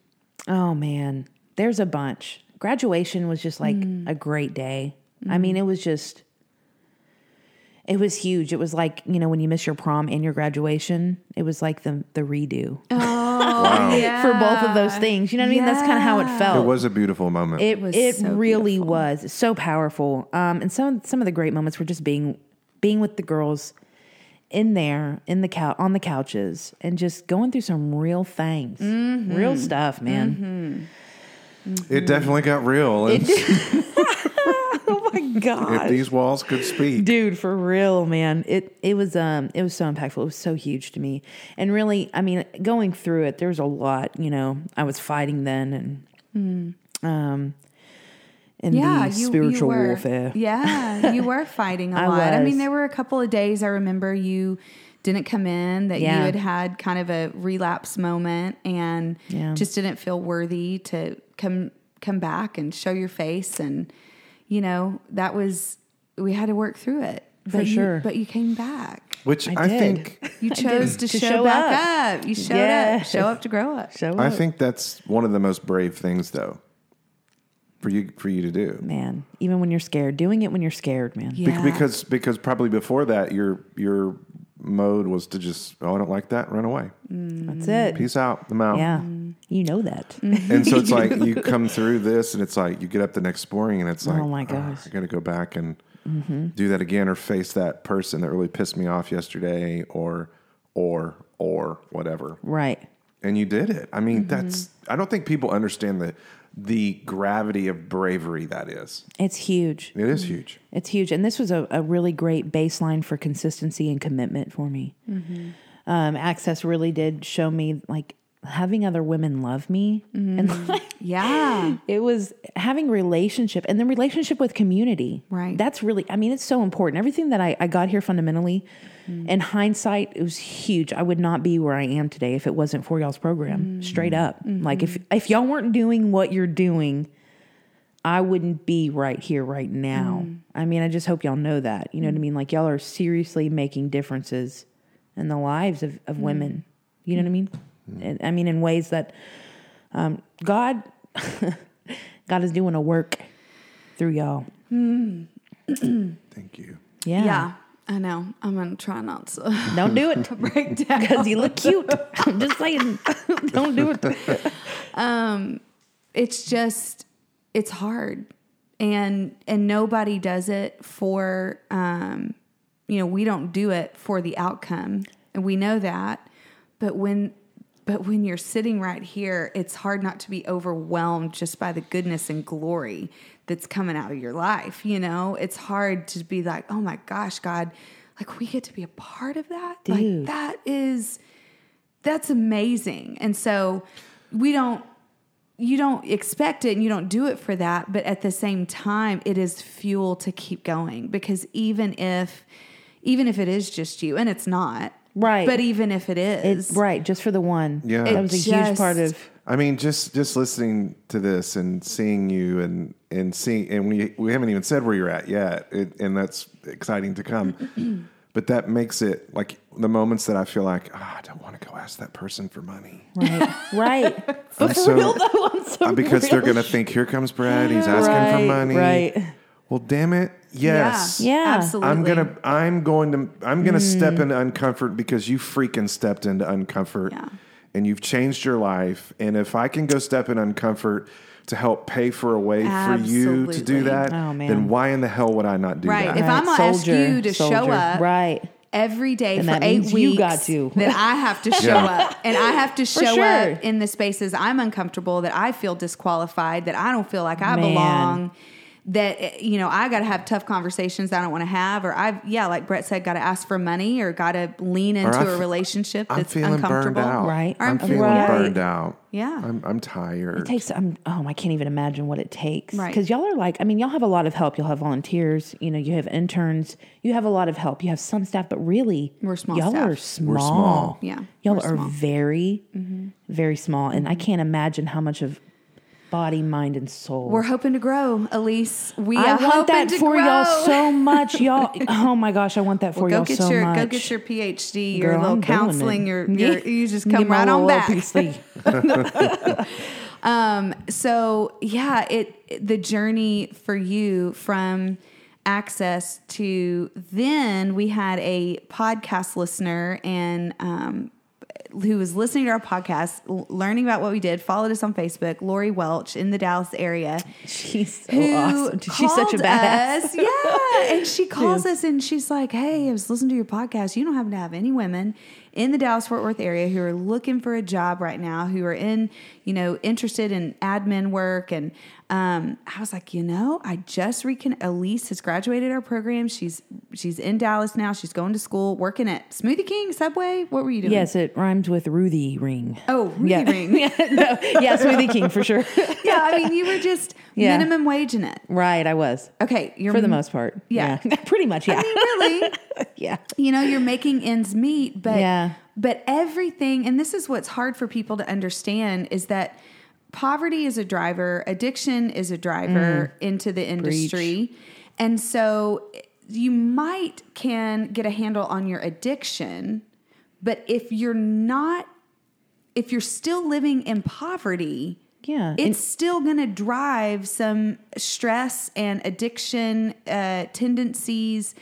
Oh man. There's a bunch. Graduation was just like Mm. a great day. I mean, it was just it was huge. It was like, you know, when you miss your prom and your graduation, it was like the the redo Oh, yeah. for both of those things. You know what I mean? That's kind of how it felt. It was a beautiful moment. It was it so really beautiful. was It's so powerful. Um, and some some of the great moments were just being being with the girls in there in the couch on the couches and just going through some real things, Mm-hmm. real stuff, man. it definitely got real. And If these walls could speak, dude, for real, man. It it was um it was so impactful. It was so huge to me, and really, I mean, going through it, there was a lot. You know, I was fighting then, and um. In the spiritual were. warfare. Yeah, you were fighting a I lot. I mean, there were a couple of days I remember you didn't come in, that Yeah. you had had kind of a relapse moment and Yeah. just didn't feel worthy to come come back and show your face and you know, that was we had to work through it. For but you- sure. but you came back. which I I, did. think You chose to, To show, show back up. You showed Yes. up. Show up to grow up. Show I think that's one of the most brave things, though, for you for you to do. man, even when you're scared, doing it when you're scared, man. Be- Yeah. because because probably before that your your mode was to just oh I don't like that run away That's it. peace out I'm out Yeah, you know that. and so it's like you come through this and it's like you get up the next morning and it's like Oh my "Ah, gosh. Mm-hmm. I got to go back and do that again or face that person that really pissed me off yesterday or or or whatever Right. And you did it I mean Mm-hmm. that's I don't think people understand the the gravity of bravery that is It's huge. it is huge It's huge. And this was a, a really great baseline for consistency and commitment for me. Um, Access really did show me like having other women love me and like, Yeah. it was having relationship and then relationship with community Right. that's really i mean it's so important everything that i, I got here fundamentally Mm-hmm. in hindsight it was huge. I would not be where i am today if it wasn't for y'all's program mm-hmm. straight up. Mm-hmm. Like if if y'all weren't doing what you're doing i wouldn't be right here right now. I mean i just hope y'all know that. You know what i mean? Like y'all are seriously making differences in the lives of, of women. You know what i mean? And, i mean in ways that um, god God is doing a work through y'all. Thank you. Yeah. Yeah. I know. I'm to try not to Don't do it to break down. because you look cute. I'm just saying. Don't do it. it's just it's hard and and nobody does it for um you know we don't do it for the outcome and we know that but when but when you're sitting right here it's hard not to be overwhelmed just by the goodness and glory that's coming out of your life you know it's hard to be like oh my gosh god like we get to be a part of that like that is that's amazing. And so we don't you don't expect it and you don't do it for that, but at the same time it is fuel to keep going because even if even if it is just you and it's not. Right. But even if it is. It's right, just for the one. Yeah. That was a huge part just- of I mean, just just listening to this and seeing you and and seeing and we we haven't even said where you're at yet, it, and that's exciting to come. but that makes it like the moments that I feel like oh, I don't want to go ask that person for money right. right. I'm For so- real though, on some because they're gonna think here comes Brad, he's asking right, for money. Right. Well, damn it, yes. Yeah. Mm. Absolutely. I'm gonna I'm going to I'm gonna step into uncomfort because you freaking stepped into uncomfort Yeah. and you've changed your life. And if I can go step in uncomfort to help pay for a way for you to do that, Oh, then why in the hell would I not do Right. that? If I'm gonna ask you to show up Right. every day Then for that eight means weeks, you got to. then I have to show Yeah. up, and I have to show sure. up in the spaces I'm uncomfortable, that I feel disqualified, that I don't feel like I Man. belong. That eh, you know, I got to have tough conversations I don't want to have, or I've yeah, like Brett said, got to ask for money, or got to lean into I a f- relationship I'm that's uncomfortable. out. Right. I'm I'm feeling Right. burned out. Yeah. I'm I'm tired. It takes um oh I can't even imagine what it takes Right. because y'all are like I mean y'all have a lot of help y'all have volunteers you know you have interns you have a lot of help you have some staff but really We're small y'all staff. are small We're small. Yeah, y'all we're are small. Mm-hmm. very very small and I can't imagine how much of body mind and soul We're hoping to grow, Elise. We I want that for grow. y'all so much y'all oh my gosh I want that for Well, go y'all get so your much go get your PhD, your little I'm counseling, your, your you just come right on back. LPC. So yeah, it the journey for you from access to then we had a podcast listener and um, who was listening to our podcast, l- learning about what we did, followed us on Facebook, Lori Welch in the Dallas area. she's so awesome she's such a badass us. Yeah. And she calls us and she's like, Hey, I was listening to your podcast. You don't happen to have any women in the Dallas Fort Worth area who are looking for a job right now, who are in, you know, interested in admin work. And um, I was like, you know, I just recon Elise has graduated our program. She's she's in Dallas now. She's going to school, working at Smoothie King, Subway. What were you doing? Yes, it rhymes with Ruthie Ring. Oh, Ruthie yeah. Ring. yeah, no, yeah, Smoothie King for sure. yeah, I mean, you were just Yeah. minimum wage in it. right, I was Okay, you're for the most part. Yeah. pretty much. Yeah, I mean, really. yeah. you know you're making ends meet but Yeah. but everything and this is what's hard for people to understand is that poverty is a driver. Addiction is a driver into the industry. And so you might can get a handle on your addiction but if you're not if you're still living in poverty Yeah, and- it's still going to drive some stress and addiction uh, tendencies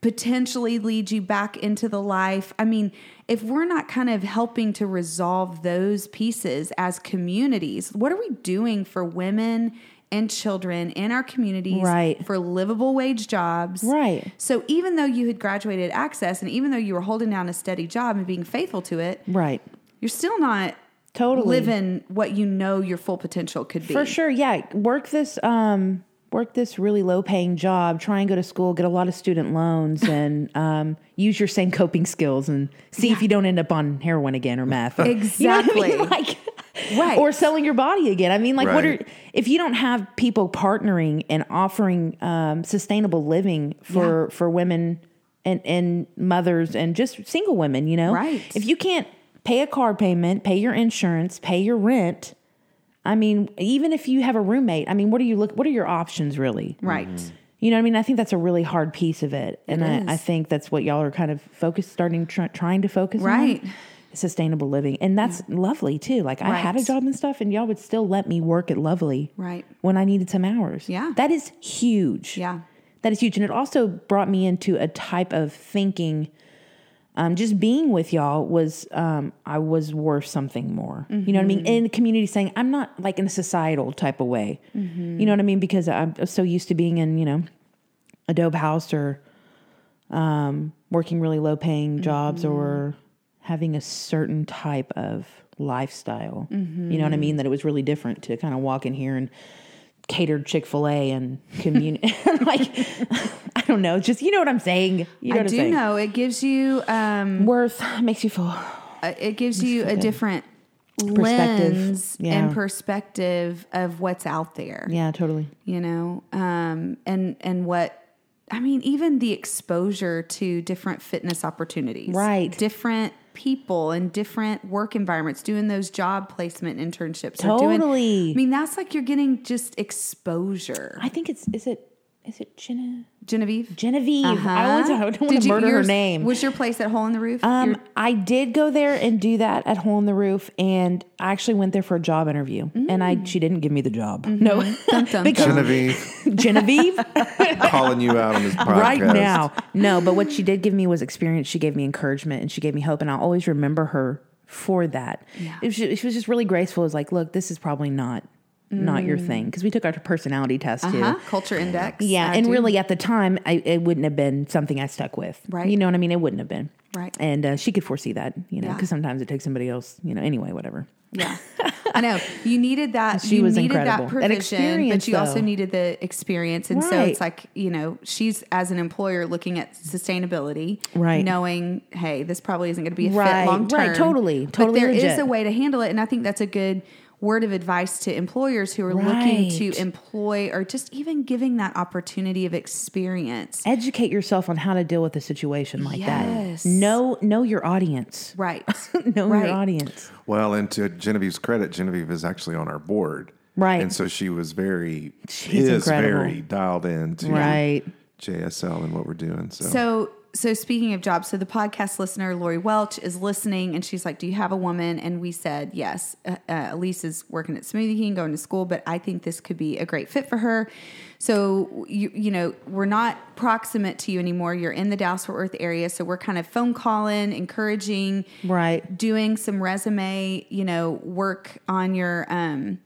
potentially lead you back into the life. I mean if we're not kind of helping to resolve those pieces as communities what are we doing for women and children in our communities Right. for livable wage jobs Right. so even though you had graduated access and even though you were holding down a steady job and being faithful to it right. you're still not Totally. living what you know your full potential could be. For sure, yeah. Work this um work this really low paying job, try and go to school, get a lot of student loans, and um, use your same coping skills and see if you don't end up on heroin again or meth. You know I mean? Exactly. Like, Right. Or selling your body again. I mean, like, what are if you don't have people partnering and offering um, sustainable living for for women and and mothers and just single women? You know, Right. If you can't pay a car payment, pay your insurance, pay your rent. I mean, even if you have a roommate, I mean, what are you look? What are your options really? Right. Mm-hmm. You know, what I mean, I think that's a really hard piece of it, and is. I, I think that's what y'all are kind of focused, starting try, trying to focus Right. on, sustainable living, and that's lovely too. Like I had a job and stuff, and y'all would still let me work at Lovely, Right. when I needed some hours. Yeah. that is huge. Yeah. that is huge, and it also brought me into a type of thinking. Um, just being with y'all was um, I was worth something more. You know what I mean? In the community, saying I'm not like in a societal type of way. You know what I mean? Because I'm so used to being in you know a dope house or um, working really low paying jobs or having a certain type of lifestyle. You know what I mean? That it was really different to kind of walk in here and catered Chick fil A and community. like, I don't know. Just, you know what I'm saying? You know I do saying? know it gives you um, Worth makes you feel. uh, it gives you a different Perspective. lens Yeah. and perspective of what's out there. Yeah, totally. You know, um, and and what I mean, even the exposure to different fitness opportunities, Right. Different people and different work environments, doing those job placement internships. or doing- Totally. I mean, that's like you're getting just exposure. I think it's, is it, is it Gene- Genevieve. Genevieve? I, uh-huh. always, I don't want to you- murder her name. Was your place at Hole in the Roof? Um, Your- I did go there and do that at Hole in the Roof, and I actually went there for a job interview, and I mm. she didn't give me the job. Mm-hmm. No, Dun, dun, because Genevieve Genevieve calling you out on this podcast right now. No, but what she did give me was experience. She gave me encouragement, and she gave me hope, and I'll always remember her for that. Yeah. It was she was just really graceful. It was like, look, this is probably not not your thing because we took our personality test too. uh-huh. Culture Index. Yeah, I and do. really at the time, I, it wouldn't have been something I stuck with. Right. You know what I mean? It wouldn't have been. Right. And uh, she could foresee that, you know, Yeah. because sometimes it takes somebody else, you know, anyway, whatever. Yeah, I know. You needed that. She you was needed incredible. that That provision, experience, but you also needed the experience. And so it's like you know, she's as an employer looking at sustainability, Right. Knowing, hey, this probably isn't going to be a Right, fit long term. right, totally, totally But there is legit. a way to handle it, and I think that's a good word of advice to employers who are looking to employ or just even giving that opportunity of experience. Educate yourself on how to deal with a situation like Yes. that. Know know your audience. Right. know Right. your audience. Well, and to Genevieve's credit, Genevieve is actually on our board. Right. And so she was very, She's is incredible. very dialed in to Right. JSL and what we're doing. So, So, so speaking of jobs, so the podcast listener Lori Welch is listening, and she's like, "Do you have a woman?" And we said, "Yes." Uh, uh, Elise is working at Smoothie King, going to school, but I think this could be a great fit for her. So, you you know, we're not proximate to you anymore. You're in the Dallas Fort Worth area, so we're kind of phone calling, encouraging, Right. doing some resume, you know, work on your um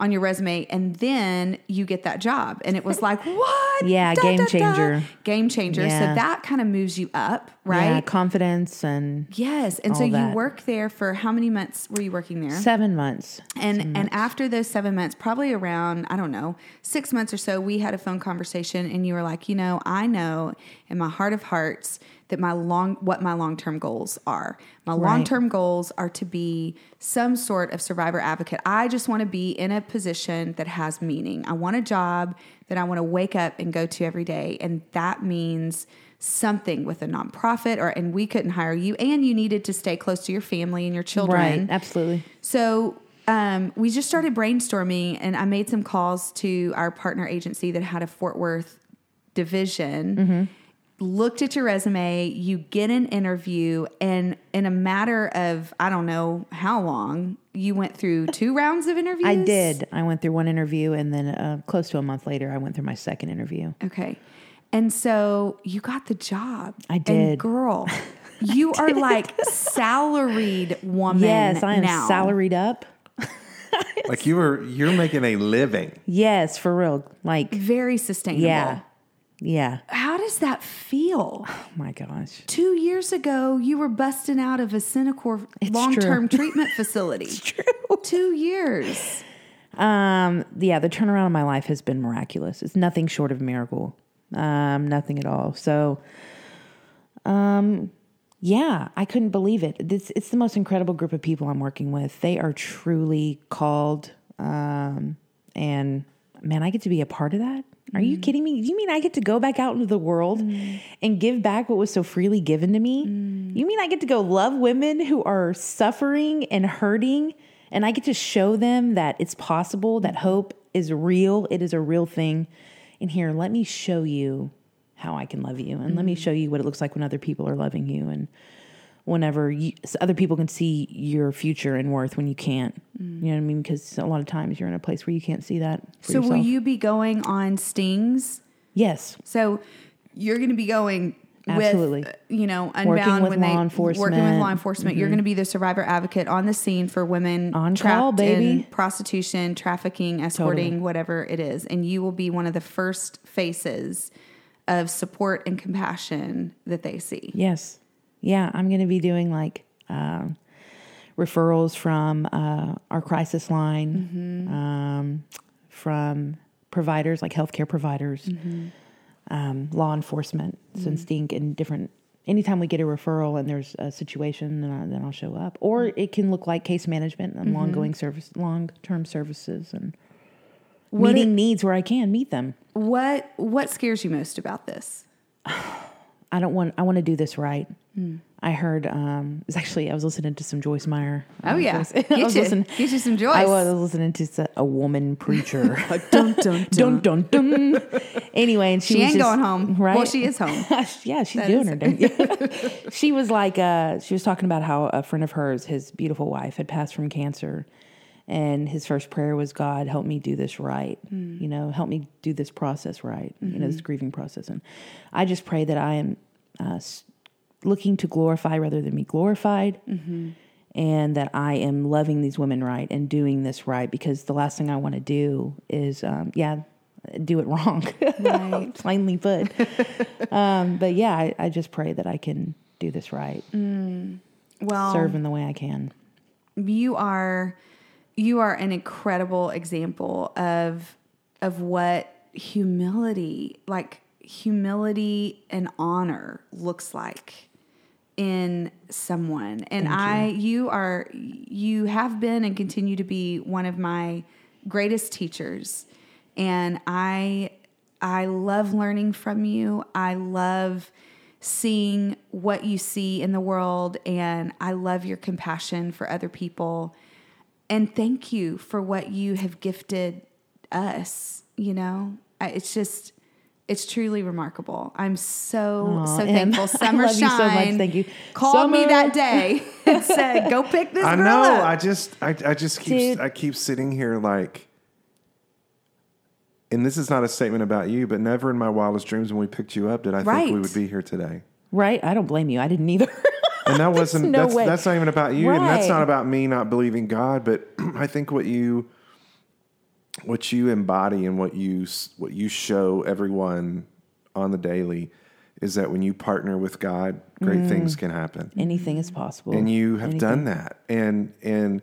on your resume and then you get that job. And it was like what? Yeah, game changer. game changer. Yeah. so that kind of moves you up right Yeah, confidence and yes and so you that. work there for how many months were you working there seven months. and and after those seven months, probably around I don't know six months or so, we had a phone conversation, and you were like, you know, I know in my heart of hearts that my long what my long term goals are. My Right. long term goals are to be some sort of survivor advocate. I just want to be in a position that has meaning. I want a job that I want to wake up and go to every day, and that means something with a nonprofit or and we couldn't hire you and you needed to stay close to your family and your children Right. Absolutely. so um, we just started brainstorming, and I made some calls to our partner agency that had a Fort Worth division. Mm-hmm. Looked at your resume, you get an interview, and in a matter of I don't know how long, you went through two rounds of interviews. I did. I went through one interview, and then uh, close to a month later, I went through my second interview. Okay. And so you got the job. I And did. girl, you are like salaried woman. Yes, I am now. salaried up. like you were, you're making a living. Yes, for real. Like, Very sustainable. yeah, yeah. How does that feel? Oh my gosh. Two years ago, you were busting out of a Cenikor long term treatment facility. True. Two years. Um, yeah, the turnaround of my life has been miraculous. It's nothing short of a miracle. Um, nothing at all. So, um, yeah, I couldn't believe it. This it's the most incredible group of people I'm working with. They are truly called. Um, and man, I get to be a part of that. Are you kidding me? You mean I get to go back out into the world and give back what was so freely given to me? You mean I get to go love women who are suffering and hurting and I get to show them that it's possible, that hope is real, it is a real thing. And here, let me show you how I can love you and let me mm-hmm. show you what it looks like when other people are loving you and whenever you, so other people can see your future and worth when you can't. You know what I mean? Because a lot of times you're in a place where you can't see that. For So will you be going on stings? Yes. So you're going to be going Absolutely. with, you know, unbound Working with when they law working with law enforcement. You're going to be the survivor advocate on the scene for women On in baby. prostitution, trafficking, escorting, whatever it is, and you will be one of the first faces of support and compassion that they see. Yes. Yeah, I'm going to be doing like um, referrals from uh, our crisis line, um, from providers like healthcare providers, um, law enforcement, mm-hmm. since Stink, and different. Anytime we get a referral and there's a situation, then, I, then I'll show up. Or mm-hmm. it can look like case management and mm-hmm. ongoing service, long term services, and What meeting needs where I can meet them. What what scares you most about this? I don't want. I want to do this right. I heard. Um, it's actually I was listening to some Joyce Meyer. Oh, yeah. Joyce- Get I was you- listening. get you some Joyce. I was listening to a woman preacher. dun dun dun dun dun. Anyway, and she, She was ain't just- going home. Right? Well, she is home. yeah, she's That doing is- her thing. she was like, uh, she was talking about how a friend of hers, his beautiful wife, had passed from cancer, and his first prayer was, "God, help me do this right. Hmm. You know, help me do this process right. You know, Mm-hmm. this grieving process." And I just pray that I am uh, looking to glorify rather than be glorified. Mm-hmm. And that I am loving these women right and doing this right because the last thing I want to do is, um, yeah, do it wrong. Right. Plainly put. um, but yeah, I, I just pray that I can do this right, Well, serve in the way I can. you are you are an incredible example of of what humility like humility and honor looks like in someone. And i you are you have been and continue to be one of my greatest teachers. And i i love learning from you. I love seeing what you see in the world. And i love your compassion for other people. And thank you for what you have gifted us you know? I, it's just it's truly remarkable i'm so Aw, so Em, thankful I summer love you so much. shine Thank you. called me that day and said go pick this I girl know. up I just, I, I just keep, Dude. I keep sitting here like, and this is not a statement about you, but never in my wildest dreams when we picked you up did I think we would be here today. Right? I don't blame you. I didn't either. And that wasn't. no that's way. that's not even about you, and that's not about me not believing God. But I think what you, what you embody and what you what you show everyone on the daily, is that when you partner with God, great Mm. things can happen. Anything is possible. and you have done that and and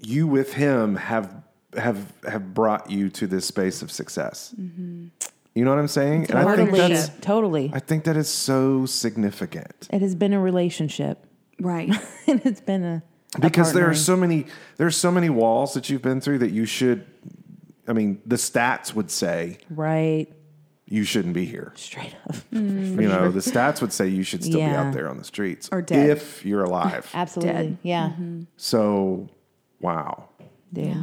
you with him have have have brought you to this space of success you know what i'm saying and i think totally. that's totally. i think that is so significant it has been a relationship. right and it's been a. a because there are so many there's so many walls that you've been through that you should i mean the stats would say Right. you shouldn't be here Straight up. you know the stats would say you should still be out there on the streets Or dead. if you're alive Absolutely. Dead. Yeah. so wow Dude. Yeah.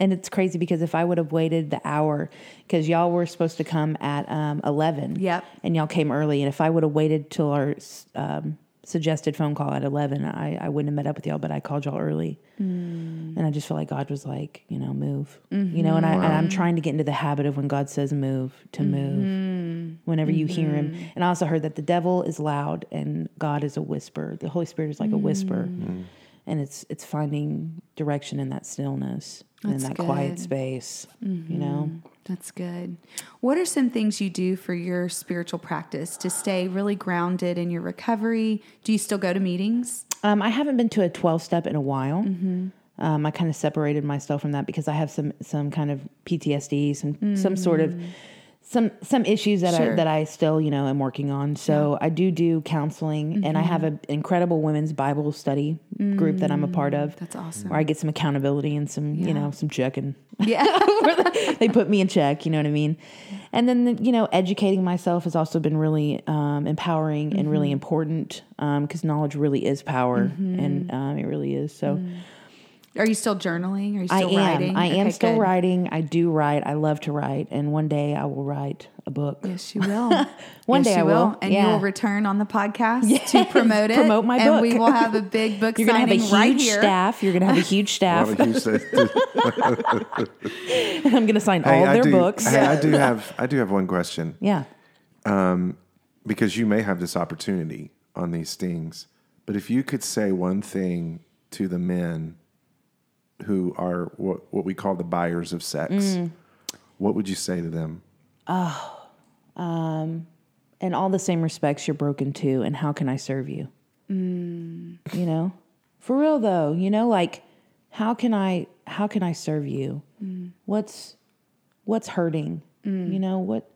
And it's crazy because if I would have waited the hour, because y'all were supposed to come at um, 11. Yep. And y'all came early. And if I would have waited till our um, suggested phone call at 11, I, I wouldn't have met up with y'all, but I called y'all early. Mm. And I just felt like God was like, you know, move. You mm-hmm. know, and, I, and I'm trying to get into the habit of when God says move, to move mm-hmm. whenever you hear him. Mm-hmm. And I also heard that the devil is loud and God is a whisper. The Holy Spirit is like a whisper. Mm. Mm. And it's it's finding direction in that stillness in that quiet good. space. You know? That's good. What are some things you do for your spiritual practice to stay really grounded in your recovery? Do you still go to meetings? Um, I haven't been to a 12 step in a while. Um, I kind of separated myself from that because I have some some kind of PTSD, some some sort of some some issues that Sure. I that I still you know am working on. So I do do counseling, and I mm-hmm. have an incredible women's Bible study group that I'm a part of. That's awesome. Where I get some accountability and some you know some checking. Yeah. they put me in check. You know what I mean? And then you know educating myself has also been really um, empowering and really mm-hmm. important um, because knowledge really is power, and mm-hmm. um, it really is. So. Mm. Are you still journaling? Are you I still am. writing? I am still good. writing. I do write. I love to write, and one day I will write a book. Yes, you will. One Yes, day you I will. and Yeah. you will return on the podcast to promote it. promote my book, and book. we will have a big book You're gonna have a signing huge right here. staff. You're gonna have a huge staff. Why would you say- I'm gonna sign Hey, all I their do, books. Hey, I do have I do have one question Yeah. Um, because you may have this opportunity on these things, but if you could say one thing to the men who are what what we call the buyers of sex, Mm. what would you say to them? Oh, um, in all the same respects you're broken too and how can i serve you? You know? For real though you know like how can i how can i serve you? What's what's hurting? You know what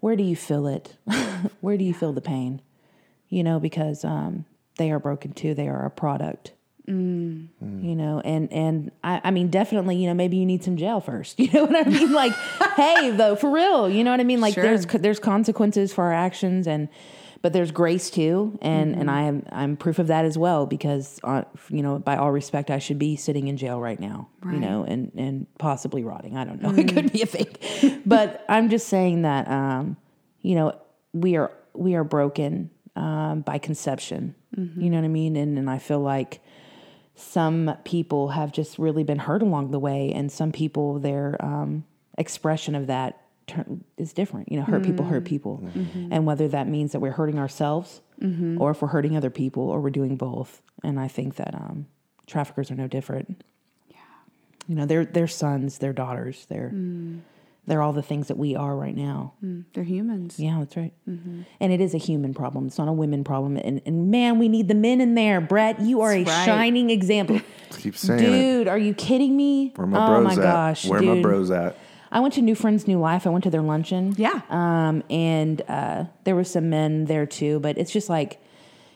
where do you feel it? Where do you feel the pain? You know because um they are broken too they are a product you know and and I, I mean definitely you know maybe you need some jail first you know what i mean? Like hey though for real you know what i mean? Like Sure. there's there's consequences for our actions and but there's grace too and and i am i'm proof of that as well because uh, you know by all respect i should be sitting in jail right now you know and and possibly rotting. I don't know. It could be a thing but i'm just saying that um you know we are we are broken um by conception. You know what i mean? And and i feel like some people have just really been hurt along the way, and some people their um, expression of that is different. You know, hurt people hurt people, and whether that means that we're hurting ourselves, or if we're hurting other people, or we're doing both. And I think that um, traffickers are no different. Yeah, you know, they're they're sons, they're daughters, they're they're all the things that we are right now. They're humans. Yeah, that's right. And it is a human problem. It's not a women problem. And, and man, we need the men in there. Brett, you are That's a right. shining example. Keep saying it. dude, are you kidding me? Where my oh bros my at? gosh, Where dude. my bros at? I went to New Friends, New Life. I went to their luncheon. Yeah. Um, and uh, there were some men there too, but it's just like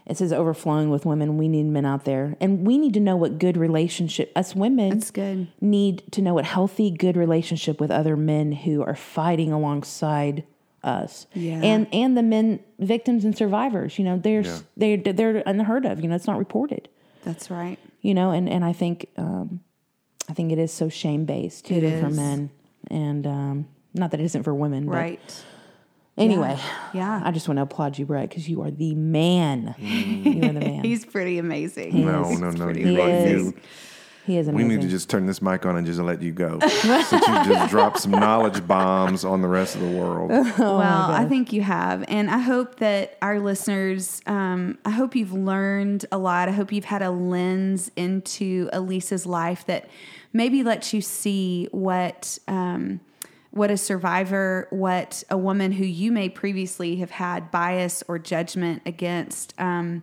it says overflowing with women. We need men out there, and we need to know what good relationship. Us women, That's good. need to know what healthy, good relationship with other men who are fighting alongside us. Yeah. And and the men victims and survivors. You know, they're Yeah. they're they're unheard of. You know, it's not reported. That's right. You know, and and I think um, I think it is so shame based too for men, and um, not that it isn't for women. but Right. Anyway, Yeah. I just want to applaud you, Brett, because you are the man. you are the man. He's pretty amazing. No, He's no, no. pretty You, He is. you, he is we need to just turn this mic on and just let you go. Since you just dropped some knowledge bombs on the rest of the world. well, I think you have. And I hope that our listeners, um, I hope you've learned a lot. I hope you've had a lens into Elisa's life that maybe lets you see what. Um, what a survivor, what a woman who you may previously have had bias or judgment against, um,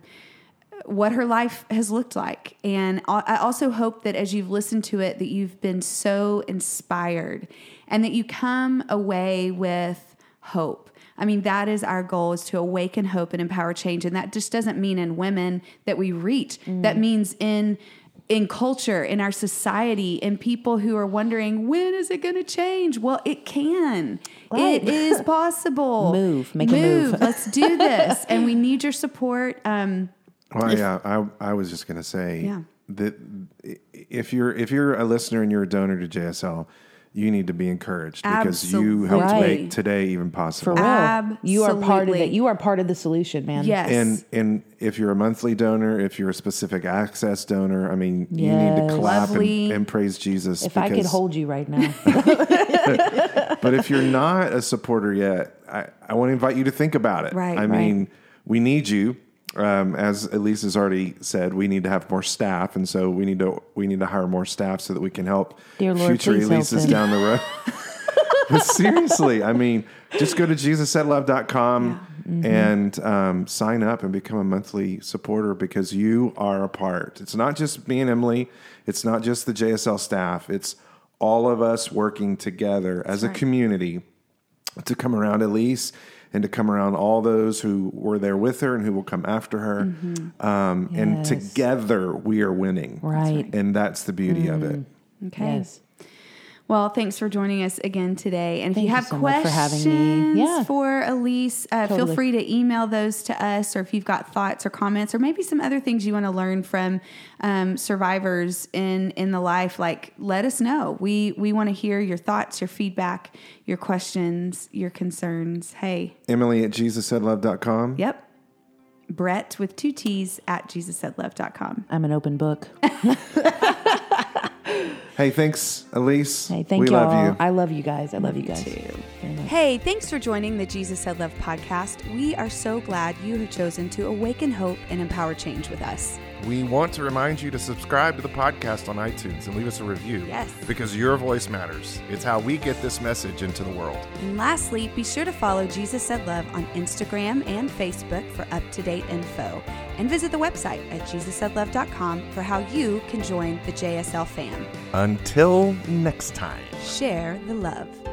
what her life has looked like. And I I also hope that as you've listened to it, that you've been so inspired and that you come away with hope. I mean, that is our goal is to awaken hope and empower change. And that just doesn't mean in women that we reach. That means in in culture, in our society, in people who are wondering, when is it going to change? Well, it can. Right. It is possible. Move. Make a move. Let's do this. and we need your support. Um, Well, yeah, I, I was just going to say Yeah. that if you're if you're a listener and you're a donor to JSL, you need to be encouraged because you helped Absolutely. make today even possible. for possible. real. You are part of Absolutely. it. You are part of the solution, man. yes. And and if you're a monthly donor, if you're a specific access donor, I mean, you need to clap and, and praise Jesus. If I could hold you right now, but if you're not a supporter yet, I, I want to invite you to think about it. Right, I right. mean, we need you. Um, as Elise has already said, we need to have more staff, and so we need to we need to hire more staff so that we can help Dear Lord, future please help Elises down the road. but seriously, I mean, just go to jesussaidlove.com and um, sign up and become a monthly supporter because you are a part. It's not just me and Emily. It's not just the JSL staff. It's all of us working together as a community to come around Elise and to come around all those who were there with her and who will come after her. Um, And together we are winning. Right. And that's the beauty of it. Okay. Yes. Well, thanks for joining us again today. And if Thank you you have so much for questions having me. Yeah. for Elise, uh, feel free to email those to us, or if you've got thoughts or comments, or maybe some other things you want to learn from um, survivors in in the life. Like, let us know. We we want to hear your thoughts, your feedback, your questions, your concerns. Hey, Emily at JesusSaidLove.com. yep. Brett with two T's at JesusSaidLove.com. I'm an open book. Hey, thanks, Elise. Hey, thank we y'all. love you. I love you guys. I love you guys. Very. Hey, thanks for joining the Jesus Said Love podcast. We are so glad you have chosen to awaken hope and empower change with us. We want to remind you to subscribe to the podcast on iTunes and leave us a review. Yes. Because your voice matters. It's how we get this message into the world. And lastly, be sure to follow Jesus Said Love on Instagram and Facebook for up to date info. And visit the website at JesusSaidLove.com for how you can join the JSL fam. Until next time. Share the love.